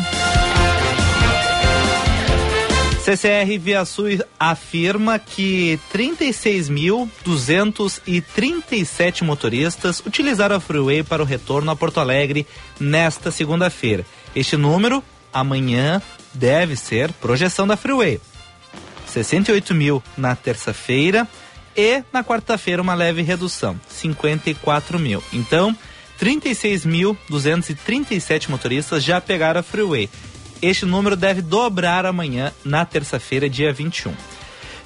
CCR Via Sul afirma que 36.237 motoristas utilizaram a Freeway para o retorno a Porto Alegre nesta segunda-feira. Este número, amanhã, deve ser projeção da Freeway. 68 mil na terça-feira e na quarta-feira uma leve redução, 54 mil. Então, 36.237 motoristas já pegaram a Freeway. Este número deve dobrar amanhã, na terça-feira, dia 21.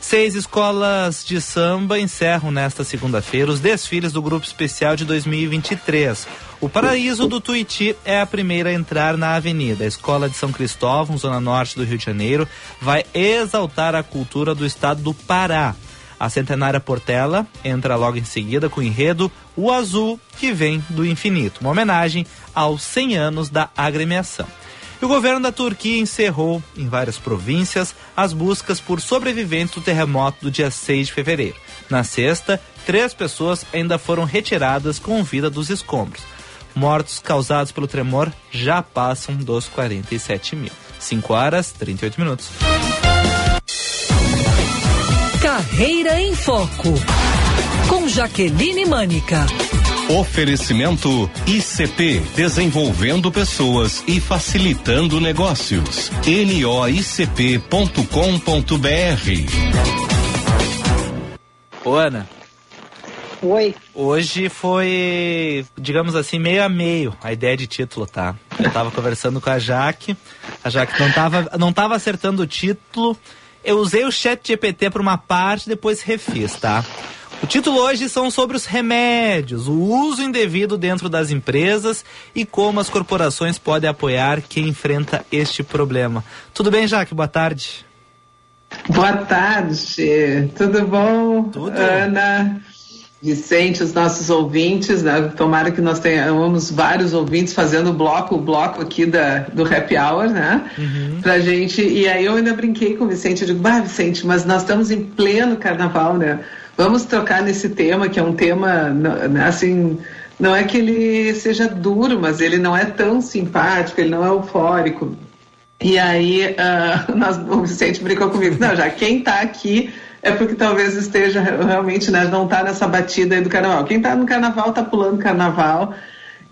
Seis escolas de samba encerram nesta segunda-feira os desfiles do Grupo Especial de 2023. O Paraíso do Tuiuti é a primeira a entrar na avenida. A Escola de São Cristóvão, zona norte do Rio de Janeiro, vai exaltar a cultura do estado do Pará. A Centenária Portela entra logo em seguida com o enredo O Azul que vem do Infinito, uma homenagem aos 100 anos da agremiação. E o governo da Turquia encerrou, em várias províncias, as buscas por sobreviventes do terremoto do dia 6 de fevereiro. Na sexta, três pessoas ainda foram retiradas com vida dos escombros. Mortos causados pelo tremor já passam dos 47 mil. 5 horas 38 minutos. Carreira em Foco. Com Jaqueline Mânica. Oferecimento ICP Desenvolvendo Pessoas e Facilitando Negócios. NOICP.com.br. Ô, Ana. Oi. Hoje foi, digamos assim, meio a meio a ideia de título, tá? Eu tava conversando com a Jaque, a Jaque não tava, não tava acertando o título. Eu usei o chat GPT para uma parte, depois refiz, tá? O título hoje são sobre os remédios, o uso indevido dentro das empresas e como as corporações podem apoiar quem enfrenta este problema. Tudo bem, Jaque? Boa tarde. Boa tarde. Tudo bom? Tudo. Ana, Vicente, os nossos ouvintes, né? Tomara que nós tenhamos vários ouvintes fazendo o bloco, o bloco aqui da, do Happy Hour, né? Uhum. Pra gente. E aí eu ainda brinquei com o Vicente, eu digo, bah, Vicente, mas nós estamos em pleno carnaval, né? Vamos trocar nesse tema, que é um tema, né, assim, não é que ele seja duro, mas ele não é tão simpático, ele não é eufórico. E aí uh, nós, o Vicente brincou comigo, não, já quem está aqui é porque talvez esteja realmente, né, não está nessa batida aí do carnaval. Quem está no carnaval está pulando carnaval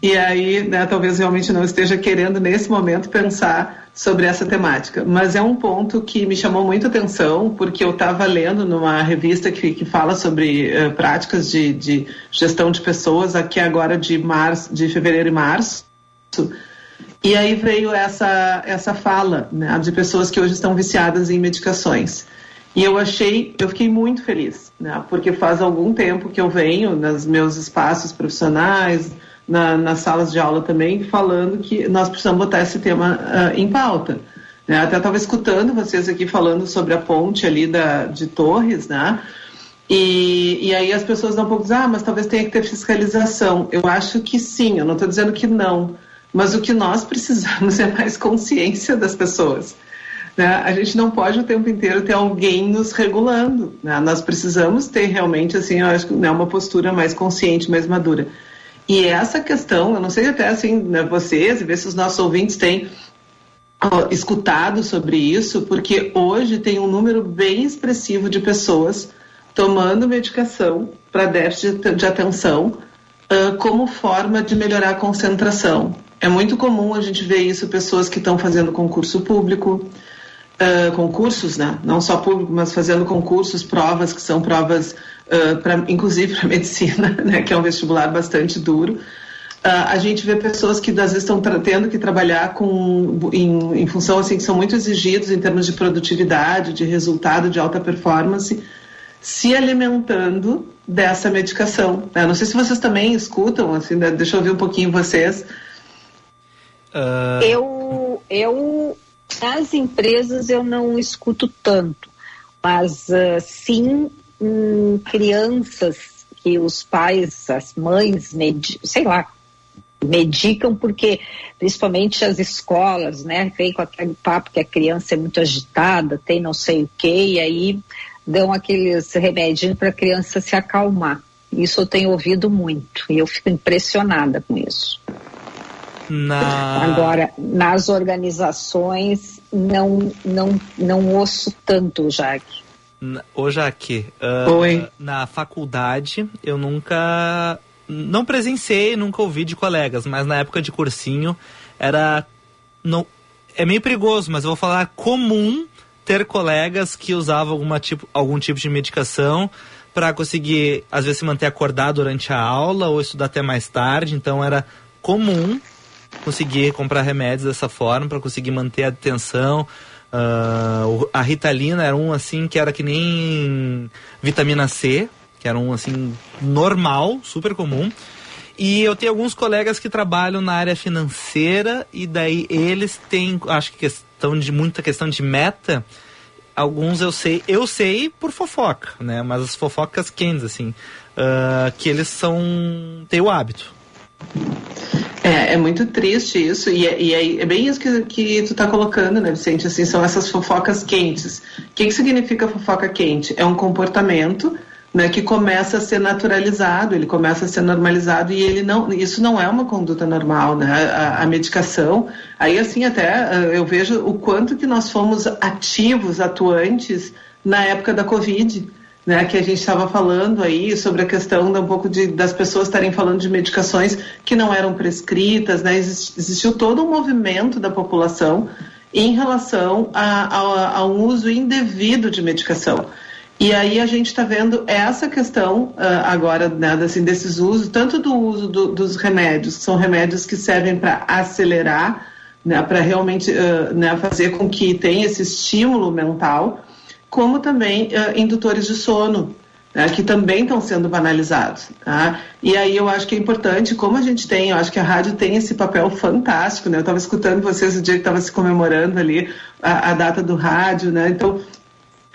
e aí, né, talvez realmente não esteja querendo nesse momento pensar sobre essa temática. Mas é um ponto que me chamou muito atenção, porque eu estava lendo numa revista que, que fala sobre uh, práticas de, de, gestão de pessoas, aqui agora de, março, de fevereiro e março. E aí veio essa, essa fala né, de pessoas que hoje estão viciadas em medicações. E eu achei, eu fiquei muito feliz, né, porque faz algum tempo que eu venho nos meus espaços profissionais, na, nas salas de aula também, falando que nós precisamos botar esse tema uh, em pauta. Né? Até estava escutando vocês aqui falando sobre a ponte ali da, de Torres, né? E, e aí as pessoas dão um pouco dizem, ah, mas talvez tenha que ter fiscalização. Eu acho que sim, eu não estou dizendo que não. Mas o que nós precisamos é mais consciência das pessoas. Né? A gente não pode o tempo inteiro ter alguém nos regulando. Né? Nós precisamos ter realmente, assim, eu acho né, uma postura mais consciente, mais madura. E essa questão, eu não sei até assim, né, vocês, ver se os nossos ouvintes têm ó, escutado sobre isso, porque hoje tem um número bem expressivo de pessoas tomando medicação para déficit de atenção uh, como forma de melhorar a concentração. É muito comum a gente ver isso, pessoas que estão fazendo concurso público, uh, concursos, né? não só público, mas fazendo concursos, provas que são provas uh, pra, inclusive para medicina, né, que é um vestibular bastante duro. Uh, a gente vê pessoas que às vezes estão tendo que trabalhar com, em, em, função assim que são muito exigidos em termos de produtividade, de resultado, de alta performance, se alimentando dessa medicação. Né? Não sei se vocês também escutam, assim, né? deixa eu ouvir um pouquinho vocês. Uh... Eu, eu, nas empresas eu não escuto tanto, mas uh, sim hum, crianças que os pais, as mães, sei lá, medicam porque principalmente as escolas, né, vem com aquele papo que a criança é muito agitada, tem não sei o que, e aí dão aqueles remédios para a criança se acalmar. Isso eu tenho ouvido muito e eu fico impressionada com isso. Na... Agora, nas organizações, não, não, não ouço tanto Jaque. Ô Jaque, uh, Oi. na faculdade eu nunca não presenciei, nunca ouvi de colegas, mas na época de cursinho era não é meio perigoso, mas eu vou falar comum ter colegas que usavam alguma tipo, algum tipo de medicação para conseguir às vezes se manter acordado durante a aula ou estudar até mais tarde, então era comum conseguir comprar remédios dessa forma para conseguir manter a atenção. Uh, a Ritalina era um assim que era que nem vitamina C, que era um assim normal, super comum. E eu tenho alguns colegas que trabalham na área financeira e daí eles têm, acho que questão de muita questão de meta. Alguns eu sei, eu sei por fofoca, né? Mas as fofocas quentes assim, uh, que eles são têm o hábito. É, é muito triste isso, e é, e é, é bem isso que, que tu está colocando, né, Vicente? Assim, são essas fofocas quentes. O que, que significa fofoca quente? É um comportamento né, que começa a ser naturalizado, ele começa a ser normalizado e ele não, isso não é uma conduta normal, né? A, a, medicação, aí assim até eh, eu vejo o quanto que nós fomos ativos, atuantes na época da Covid né, que a gente estava falando aí sobre a questão da, um pouco de, das pessoas estarem falando de medicações que não eram prescritas, né, existiu todo um movimento da população em relação a, um uso indevido de medicação. E aí a gente está vendo essa questão uh, agora né, assim, desses usos, tanto do uso do, dos remédios, que são remédios que servem para acelerar, né, para realmente uh, né, fazer com que tenha esse estímulo mental, como também uh, indutores de sono, né, que também estão sendo banalizados. Tá? E aí eu acho que é importante, como a gente tem, eu acho que a rádio tem esse papel fantástico, né? Eu estava escutando vocês o dia que estava se comemorando ali a, a, data do rádio, né? Então,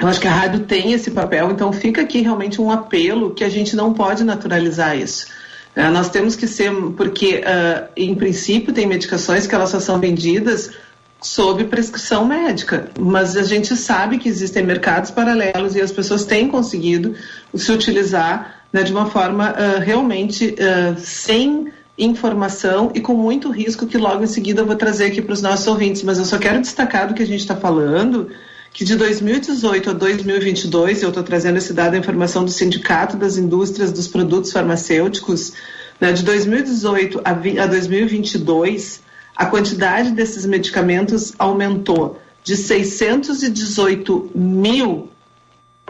eu acho que a rádio tem esse papel, então fica aqui realmente um apelo que a gente não pode naturalizar isso. Uh, nós temos que ser, porque uh, em princípio tem medicações que elas só são vendidas sob prescrição médica, mas a gente sabe que existem mercados paralelos e as pessoas têm conseguido se utilizar né, de uma forma uh, realmente uh, sem informação e com muito risco que logo em seguida eu vou trazer aqui para os nossos ouvintes. Mas eu só quero destacar do que a gente está falando, que de 2018 a 2022, eu estou trazendo esse dado, a informação do Sindicato das Indústrias dos Produtos Farmacêuticos, né, de 2018 a, a 2022, a quantidade desses medicamentos aumentou de 618 mil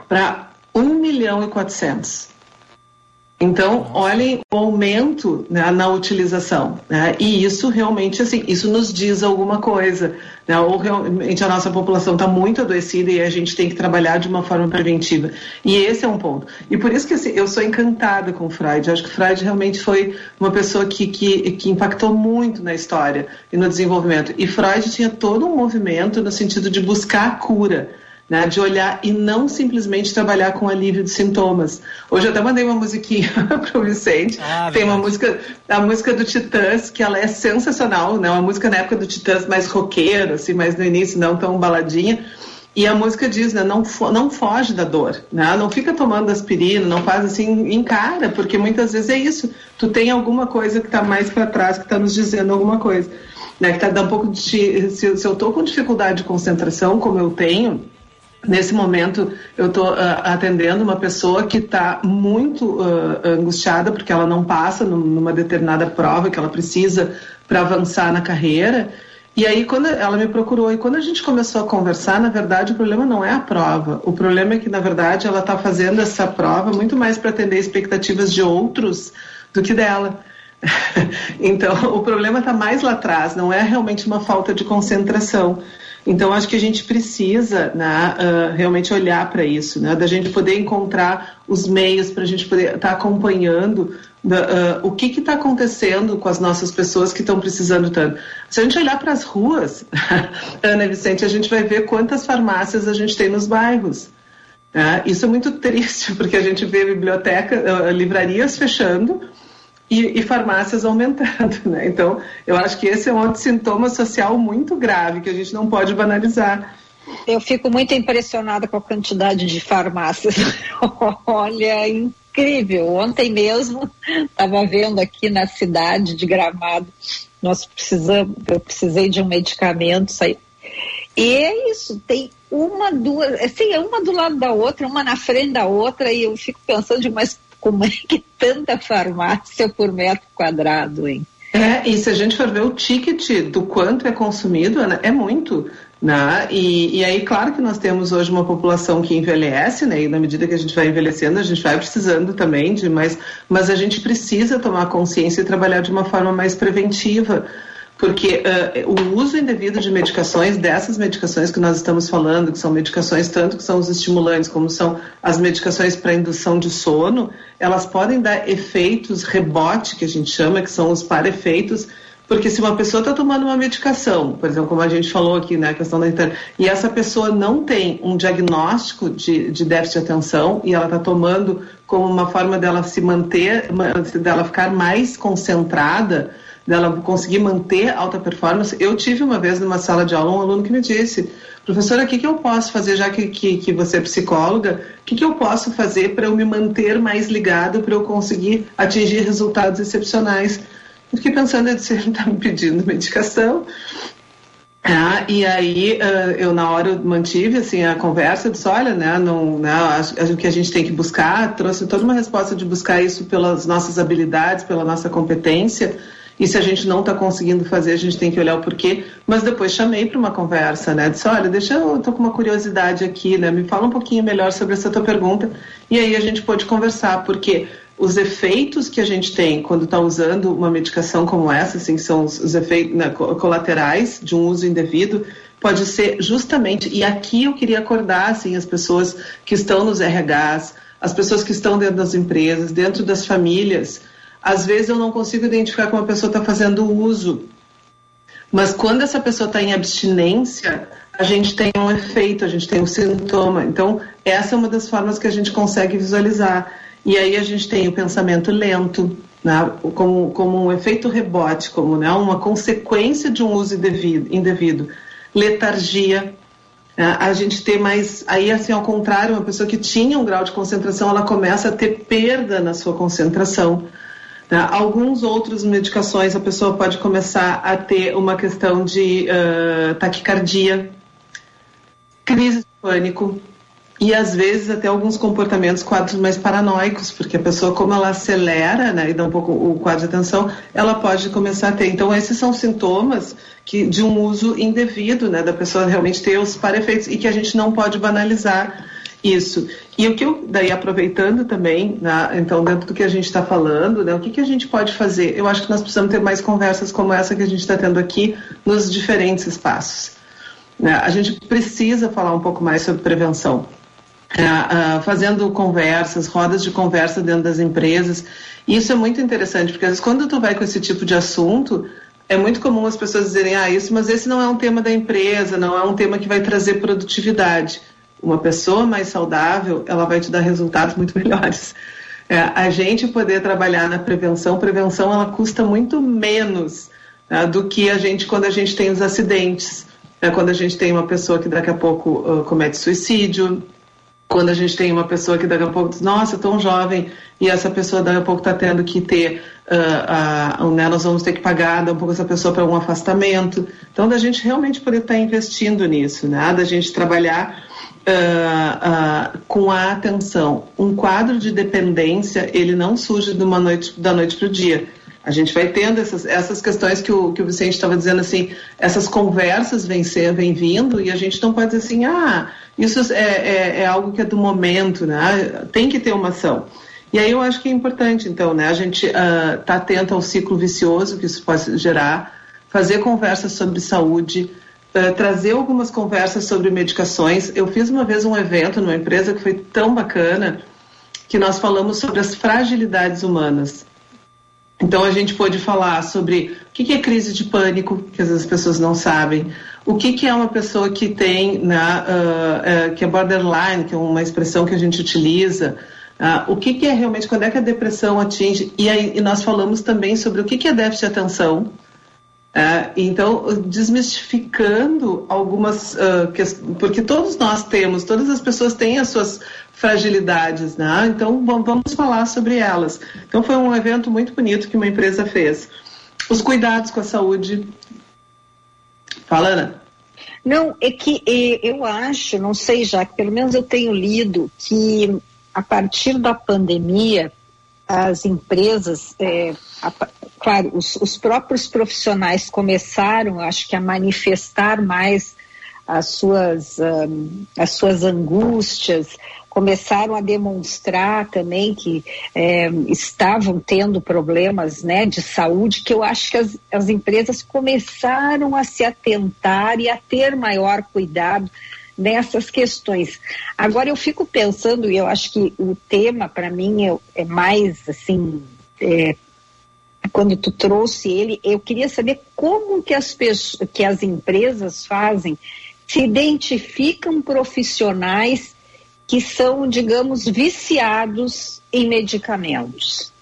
para 1 milhão e 400. Então, olhem o aumento né, na utilização. Né, e isso realmente, assim, isso nos diz alguma coisa. Né, ou realmente a nossa população está muito adoecida e a gente tem que trabalhar de uma forma preventiva. E esse é um ponto. E por isso que assim, eu sou encantada com Freud. Eu acho que Freud realmente foi uma pessoa que, que, que impactou muito na história e no desenvolvimento. E Freud tinha todo um movimento no sentido de buscar a cura né, de olhar e não simplesmente trabalhar com alívio de sintomas. Hoje eu até mandei uma musiquinha para o Vicente. Ah, Tem uma música, a música do Titãs, que ela é sensacional, né? Uma música na época do Titãs mais roqueiro, assim, mais no início, não tão baladinha. E a música diz, né, não, fo não foge da dor, né? Não fica tomando aspirina, não faz assim, encara, porque muitas vezes é isso. Tu tem alguma coisa que está mais para trás, que está nos dizendo alguma coisa. Né, que tá dando um pouco de. Se, se eu estou com dificuldade de concentração, como eu tenho, Nesse momento, eu estou uh, atendendo uma pessoa que está muito uh, angustiada porque ela não passa numa determinada prova que ela precisa para avançar na carreira. E aí, quando ela me procurou, e quando a gente começou a conversar, na verdade, o problema não é a prova. O problema é que, na verdade, ela está fazendo essa prova muito mais para atender expectativas de outros do que dela. então, o problema está mais lá atrás, não é realmente uma falta de concentração. Então, acho que a gente precisa né, uh, realmente olhar para isso, né, da gente poder encontrar os meios para a gente poder estar tá acompanhando uh, o que está acontecendo com as nossas pessoas que estão precisando tanto. Se a gente olhar para as ruas, Ana Vicente, a gente vai ver quantas farmácias a gente tem nos bairros. Né? Isso é muito triste, porque a gente vê biblioteca, uh, livrarias fechando e, e, farmácias aumentando, né? Então, eu acho que esse é um outro sintoma social muito grave que a gente não pode banalizar. Eu fico muito impressionada com a quantidade de farmácias. Olha, incrível. Ontem mesmo estava vendo aqui na cidade de Gramado, nós precisamos, eu precisei de um medicamento, saí, E é isso, tem uma, duas, assim, é uma do lado da outra, uma na frente da outra, e eu fico pensando, mas como é que tanta farmácia por metro quadrado, hein? É, e se a gente for ver o ticket do quanto é consumido, né, é muito. Né? E, e aí, claro que nós temos hoje uma população que envelhece, né? E na medida que a gente vai envelhecendo, a gente vai precisando também de mais. Mas a gente precisa tomar consciência e trabalhar de uma forma mais preventiva porque uh, o uso indevido de medicações, dessas medicações que nós estamos falando, que são medicações tanto que são os estimulantes, como são as medicações para indução de sono, elas podem dar efeitos rebote, que a gente chama, que são os para-efeitos, porque se uma pessoa está tomando uma medicação, por exemplo, como a gente falou aqui né, questão da internet, e essa pessoa não tem um diagnóstico de, de déficit de atenção e ela está tomando como uma forma dela se manter, dela ficar mais concentrada, dela conseguir manter alta performance. Eu tive uma vez numa sala de aula um aluno que me disse, professora, o que, que eu posso fazer, já que, que, que você é psicóloga, o que, que eu posso fazer para eu me manter mais ligado, para eu conseguir atingir resultados excepcionais? Eu fiquei pensando, se ele está me pedindo medicação, ah, e aí uh, eu na hora mantive assim a conversa, disse, olha, né, não, né, acho, acho, que a gente tem que buscar, trouxe toda uma resposta de buscar isso pelas nossas habilidades, pela nossa competência, e se a gente não está conseguindo fazer, a gente tem que olhar o porquê. Mas depois chamei para uma conversa, né? Disse, olha, deixa eu, tô com uma curiosidade aqui, né? Me fala um pouquinho melhor sobre essa tua pergunta. E aí a gente pode conversar, porque os efeitos que a gente tem quando está usando uma medicação como essa, assim, são os, os efeitos né, colaterais de um uso indevido, pode ser justamente, e aqui eu queria acordar assim, as pessoas que estão nos RHs, as pessoas que estão dentro das empresas, dentro das famílias, às vezes eu não consigo identificar como a pessoa está fazendo uso. Mas quando essa pessoa está em abstinência, a gente tem um efeito, a gente tem um sintoma. Então, essa é uma das formas que a gente consegue visualizar. E aí a gente tem o pensamento lento, né, como, como um efeito rebote, como né, uma consequência de um uso indevido. indevido. Letargia, né, a gente ter mais. Aí, assim, ao contrário, uma pessoa que tinha um grau de concentração, ela começa a ter perda na sua concentração. Tá? Alguns outros medicações a pessoa pode começar a ter uma questão de uh, taquicardia, crise de pânico e às vezes até alguns comportamentos, quadros mais paranoicos, porque a pessoa, como ela acelera né, e dá um pouco o quadro de atenção, ela pode começar a ter. Então, esses são sintomas que, de um uso indevido, né, da pessoa realmente ter os para-efeitos e que a gente não pode banalizar isso. E o que eu, daí aproveitando também, né, então dentro do que a gente está falando, né, o que, que a gente pode fazer? Eu acho que nós precisamos ter mais conversas como essa que a gente está tendo aqui nos diferentes espaços. Né? A gente precisa falar um pouco mais sobre prevenção. É, uh, fazendo conversas, rodas de conversa dentro das empresas. E isso é muito interessante, porque às vezes quando tu vai com esse tipo de assunto, é muito comum as pessoas dizerem, ah, isso, mas esse não é um tema da empresa, não é um tema que vai trazer produtividade uma pessoa mais saudável, ela vai te dar resultados muito melhores. É, a gente poder trabalhar na prevenção, prevenção ela custa muito menos né, do que a gente quando a gente tem os acidentes, né, quando a gente tem uma pessoa que daqui a pouco uh, comete suicídio, quando a gente tem uma pessoa que daqui a pouco diz, nossa, tão jovem, e essa pessoa daqui a pouco está tendo que ter, uh, uh, né, nós vamos ter que pagar um pouco essa pessoa para um afastamento. Então, da gente realmente poder estar tá investindo nisso, né, da gente trabalhar Uh, com a atenção. Um quadro de dependência, ele não surge de uma noite, da noite para o dia. A gente vai tendo essas, essas questões que o, que o Vicente estava dizendo assim, essas conversas vêm, ser, vêm vindo e a gente não pode dizer assim, ah, isso é, é, é algo que é do momento, né? Tem que ter uma ação. E aí eu acho que é importante, então, né? A gente estar uh, tá atento ao ciclo vicioso que isso pode gerar, fazer conversas sobre saúde, uh, trazer algumas conversas sobre medicações. Eu fiz uma vez um evento numa empresa que foi tão bacana que nós falamos sobre as fragilidades humanas. Então a gente pôde falar sobre o que é crise de pânico, que às vezes as pessoas não sabem, o que, é uma pessoa que tem, uh, uh, que é borderline, que é uma expressão que a gente utiliza, uh, o que, é realmente, quando é que a depressão atinge, e, aí, e nós falamos também sobre o que é déficit de atenção, é, então, desmistificando algumas uh, porque todos nós temos, todas as pessoas têm as suas fragilidades, né? Então, vamos falar sobre elas. Então, foi um evento muito bonito que uma empresa fez. Os cuidados com a saúde. Fala, Ana. Não, é que eu acho, não sei já, que pelo menos eu tenho lido que a partir da pandemia as empresas, é, a, claro, os, os, próprios profissionais começaram, acho que, a manifestar mais as suas, um, as suas angústias, começaram a demonstrar também que é, estavam tendo problemas né, de saúde, que eu acho que as, as empresas começaram a se atentar e a ter maior cuidado nessas questões. Agora eu fico pensando, e eu acho que o tema para mim é, é, mais assim, é, quando tu trouxe ele, eu queria saber como que as, pessoas, que as empresas fazem, se identificam profissionais que são, digamos, viciados em medicamentos.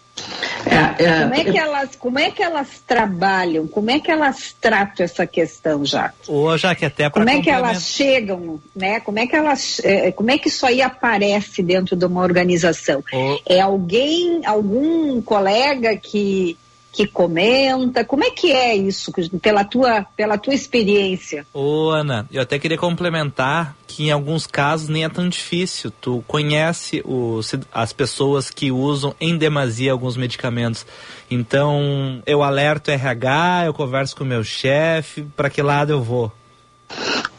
É, é, como, é que elas, como é que elas trabalham? Como é que elas tratam essa questão, já? Ou já que até Como é que elas chegam, né? Como é que elas, é, como é que isso aí aparece dentro de uma organização? É alguém, algum colega que que comenta? Como é que é isso, pela tua, pela tua experiência? Ô, Ana, eu até queria complementar que em alguns casos nem é tão difícil. Tu conhece os, as pessoas que usam em demasia alguns medicamentos. Então, eu alerto RH, eu converso com o meu chefe, para que lado eu vou?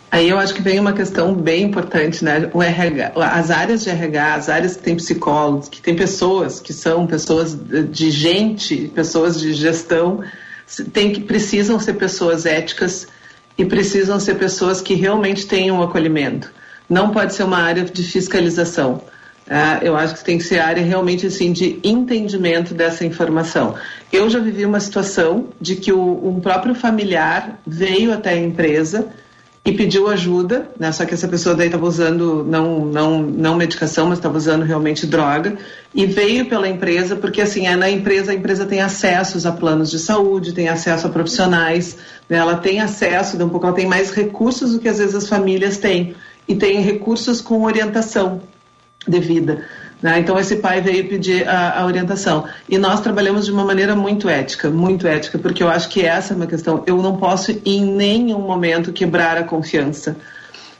Aí eu acho que vem uma questão bem importante, né? O RH, as áreas de RH, as áreas que tem psicólogos, que tem pessoas que são pessoas de gente, pessoas de gestão, tem que precisam ser pessoas éticas e precisam ser pessoas que realmente tenham um acolhimento. Não pode ser uma área de fiscalização. Uh, eu acho que tem que ser área realmente assim de entendimento dessa informação. Eu já vivi uma situação de que o, um próprio familiar veio até a empresa e pediu ajuda, né? Só que essa pessoa daí estava usando não, não, não medicação, mas estava usando realmente droga e veio pela empresa porque assim é na empresa a empresa tem acessos a planos de saúde, tem acesso a profissionais, né? ela tem acesso, um pouco, ela tem mais recursos do que às vezes as famílias têm e tem recursos com orientação devida. Né? Então, esse pai veio pedir a, a, orientação. E nós trabalhamos de uma maneira muito ética, muito ética, porque eu acho que essa é uma questão. Eu não posso, em nenhum momento, quebrar a confiança.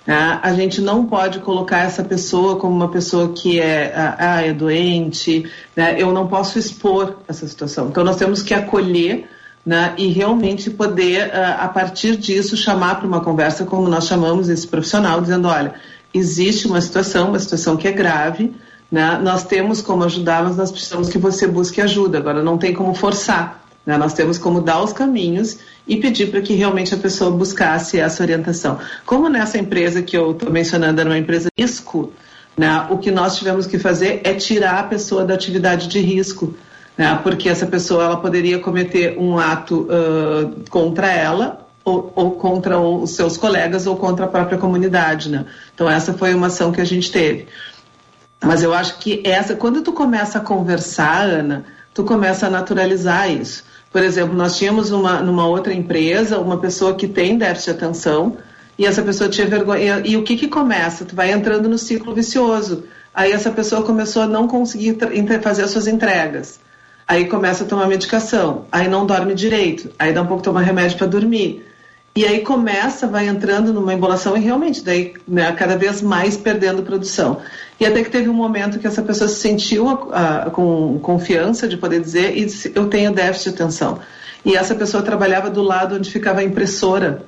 Né? A gente não pode colocar essa pessoa como uma pessoa que é, ah, é doente. Né? Eu não posso expor essa situação. Então, nós temos que acolher. Né, e realmente poder, ah, a partir disso, chamar para uma conversa, como nós chamamos esse profissional, dizendo: olha, existe uma situação, uma situação que é grave, né? Nós temos como ajudar, mas nós precisamos que você busque ajuda. Agora, não tem como forçar. Né? Nós temos como dar os caminhos e pedir para que realmente a pessoa buscasse essa orientação. Como nessa empresa que eu estou mencionando era uma empresa de risco, né? o que nós tivemos que fazer é tirar a pessoa da atividade de risco. Né? Porque essa pessoa ela poderia cometer um ato uh, contra ela ou, ou, contra os seus colegas ou contra a própria comunidade. Né? Então, essa foi uma ação que a gente teve. Mas eu acho que essa, quando tu começa a conversar, Ana, tu começa a naturalizar isso. Por exemplo, nós tínhamos uma, numa outra empresa uma pessoa que tem déficit de atenção e essa pessoa tinha vergonha. E, e o que que começa? Tu vai entrando no ciclo vicioso. Aí essa pessoa começou a não conseguir fazer as suas entregas. Aí começa a tomar medicação. Aí não dorme direito. Aí dá um pouco tomar remédio para dormir. E aí começa, vai entrando numa embolação e realmente daí né, cada vez mais perdendo produção. E até que teve um momento que essa pessoa se sentiu a, a, com confiança de poder dizer e disse, eu tenho déficit de atenção. E essa pessoa trabalhava do lado onde ficava a impressora.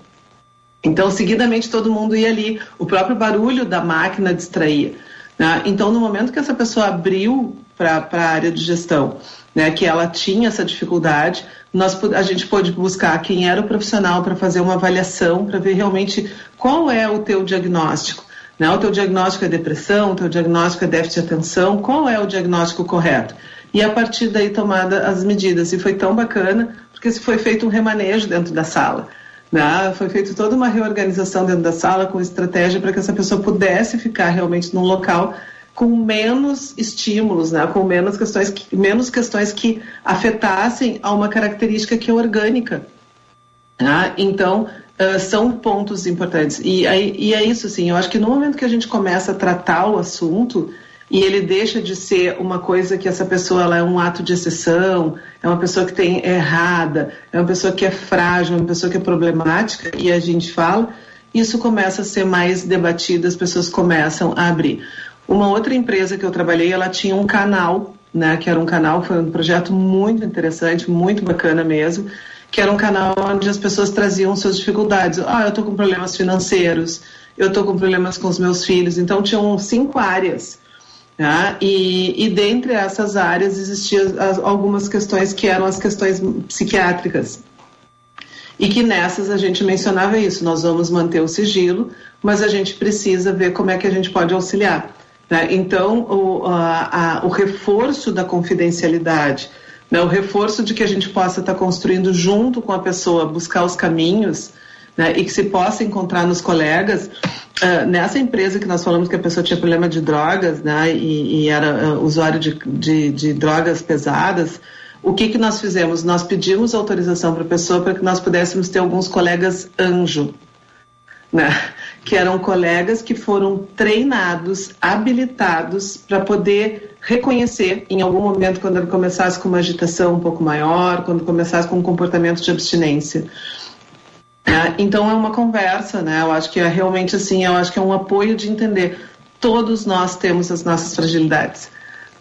Então, seguidamente, todo mundo ia ali. O próprio barulho da máquina distraía. Né? Então, no momento que essa pessoa abriu para a área de gestão, né, que ela tinha essa dificuldade, nós, a gente pôde buscar quem era o profissional para fazer uma avaliação, para ver realmente qual é o teu diagnóstico. Né? O teu diagnóstico é depressão, o teu diagnóstico é déficit de atenção, qual é o diagnóstico correto? E a partir daí tomada as medidas. E foi tão bacana, porque foi feito um remanejo dentro da sala. Né? Foi feita toda uma reorganização dentro da sala com estratégia para que essa pessoa pudesse ficar realmente num local com menos estímulos, né? com menos questões, que, menos questões que afetassem a uma característica que é orgânica. Né? Então, uh, são pontos importantes. E, aí, e é isso, assim, eu acho que no momento que a gente começa a tratar o assunto, e ele deixa de ser uma coisa que essa pessoa ela é um ato de exceção, é uma pessoa que tem errada, é uma pessoa que é frágil, é uma pessoa que é problemática, e a gente fala, isso começa a ser mais debatido, as pessoas começam a abrir. Uma outra empresa que eu trabalhei, ela tinha um canal, né, que era um canal, foi um projeto muito interessante, muito bacana mesmo, que era um canal onde as pessoas traziam suas dificuldades. Ah, eu estou com problemas financeiros, eu estou com problemas com os meus filhos. Então, tinham cinco áreas. Né? E, e dentre essas áreas existiam algumas questões que eram as questões psiquiátricas. E que nessas a gente mencionava isso, nós vamos manter o sigilo, mas a gente precisa ver como é que a gente pode auxiliar. Né? Então, o, a, a, o reforço da confidencialidade, né? o reforço de que a gente possa estar construindo junto com a pessoa, buscar os caminhos né? e que se possa encontrar nos colegas. Uh, nessa empresa que nós falamos que a pessoa tinha problema de drogas né? e, e era uh, usuário de, de, de drogas pesadas, o que, que nós fizemos? Nós pedimos autorização para a pessoa para que nós pudéssemos ter alguns colegas anjo, né? Que eram colegas que foram treinados, habilitados para poder reconhecer em algum momento quando ele começasse com uma agitação um pouco maior, quando começasse com um comportamento de abstinência. É, então é uma conversa, né? Eu acho que é realmente assim, eu acho que é um apoio de entender. Todos nós temos as nossas fragilidades.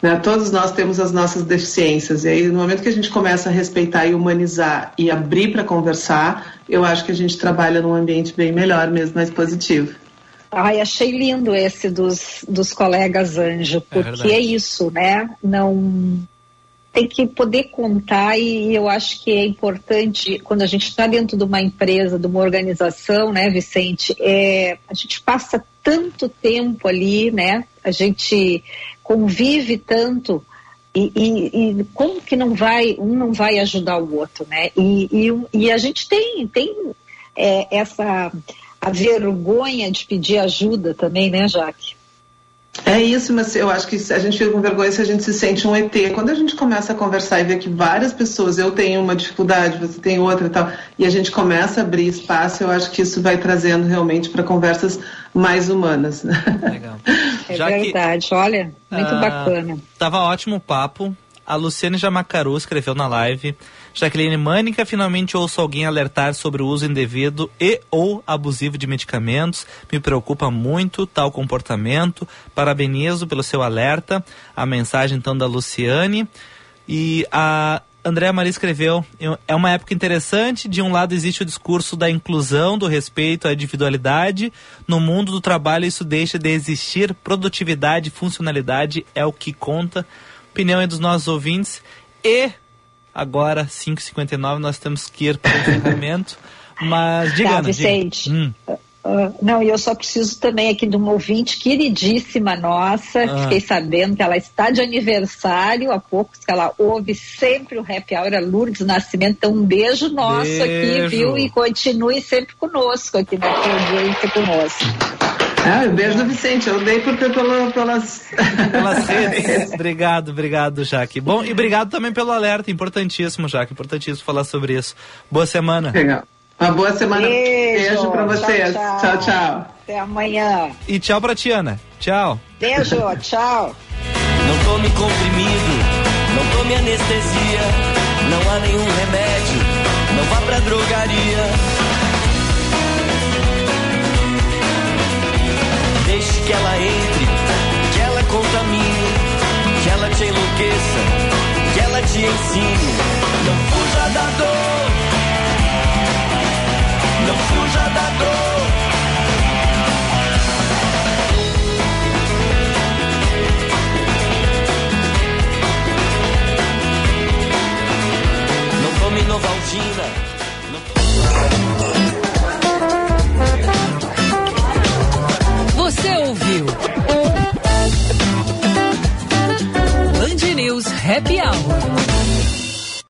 Né? Todos nós temos as nossas deficiências. E aí, no momento que a gente começa a respeitar e humanizar e abrir para conversar, eu acho que a gente trabalha num ambiente bem melhor mesmo, mais positivo. Ai, achei lindo esse dos, dos colegas anjo, é porque é, é isso, né? Não tem que poder contar e eu acho que é importante quando a gente está dentro de uma empresa, de uma organização, né, Vicente? É, a gente passa tanto tempo ali, né? A gente convive tanto e, e, e, como que não vai um não vai ajudar o outro, né? E, e, a gente tem tem é, essa a vergonha de pedir ajuda também, né, Jaque? É isso, mas eu acho que a gente fica com vergonha se a gente se sente um ET. Quando a gente começa a conversar e ver que várias pessoas, eu tenho uma dificuldade, você tem outra e tal, e a gente começa a abrir espaço, eu acho que isso vai trazendo realmente para conversas mais humanas. Legal. É Já verdade, que, olha, muito uh, bacana. Tava ótimo o papo. A Luciane Jamacaru escreveu na live. Jaqueline Mânica finalmente ouço alguém alertar sobre o uso indevido e ou abusivo de medicamentos. Me preocupa muito tal comportamento. Parabenizo pelo seu alerta. A mensagem então da Luciane. E a Andréa Maria escreveu: é uma época interessante. De um lado existe o discurso da inclusão, do respeito à individualidade. No mundo do trabalho, isso deixa de existir. Produtividade, funcionalidade é o que conta opinião dos nossos ouvintes. E agora, 5h59, nós temos que ir para o encerramento. Mas diga, tá, Vicente. Hum. Uh, não, e eu só preciso também aqui de uma ouvinte queridíssima nossa, ah. fiquei sabendo que ela está de aniversário, há poucos que ela ouve sempre o Happy Hour, a Lourdes Nascimento, então um beijo nosso beijo. aqui, viu? E continue sempre conosco aqui na audiência conosco. Ah, o beijo do Vicente, eu dei por, pelo, pelas... pelas redes. obrigado, obrigado, Jaque. Bom, e obrigado também pelo alerta, importantíssimo, Jaque, importantíssimo falar sobre isso. Boa semana. Legal. Uma boa semana. Beijo, beijo pra vocês. Tchau tchau. tchau, Até amanhã. E tchau pra Tiana. Tchau. Beijo, tchau. Não tome comprimido, não tome anestesia, não há nenhum remédio, não vá pra drogaria. que ela entre, que ela contamine, que ela te enlouqueça, que ela te ensine. Não fuja da dor, não fuja da dor. Não tome novaldina.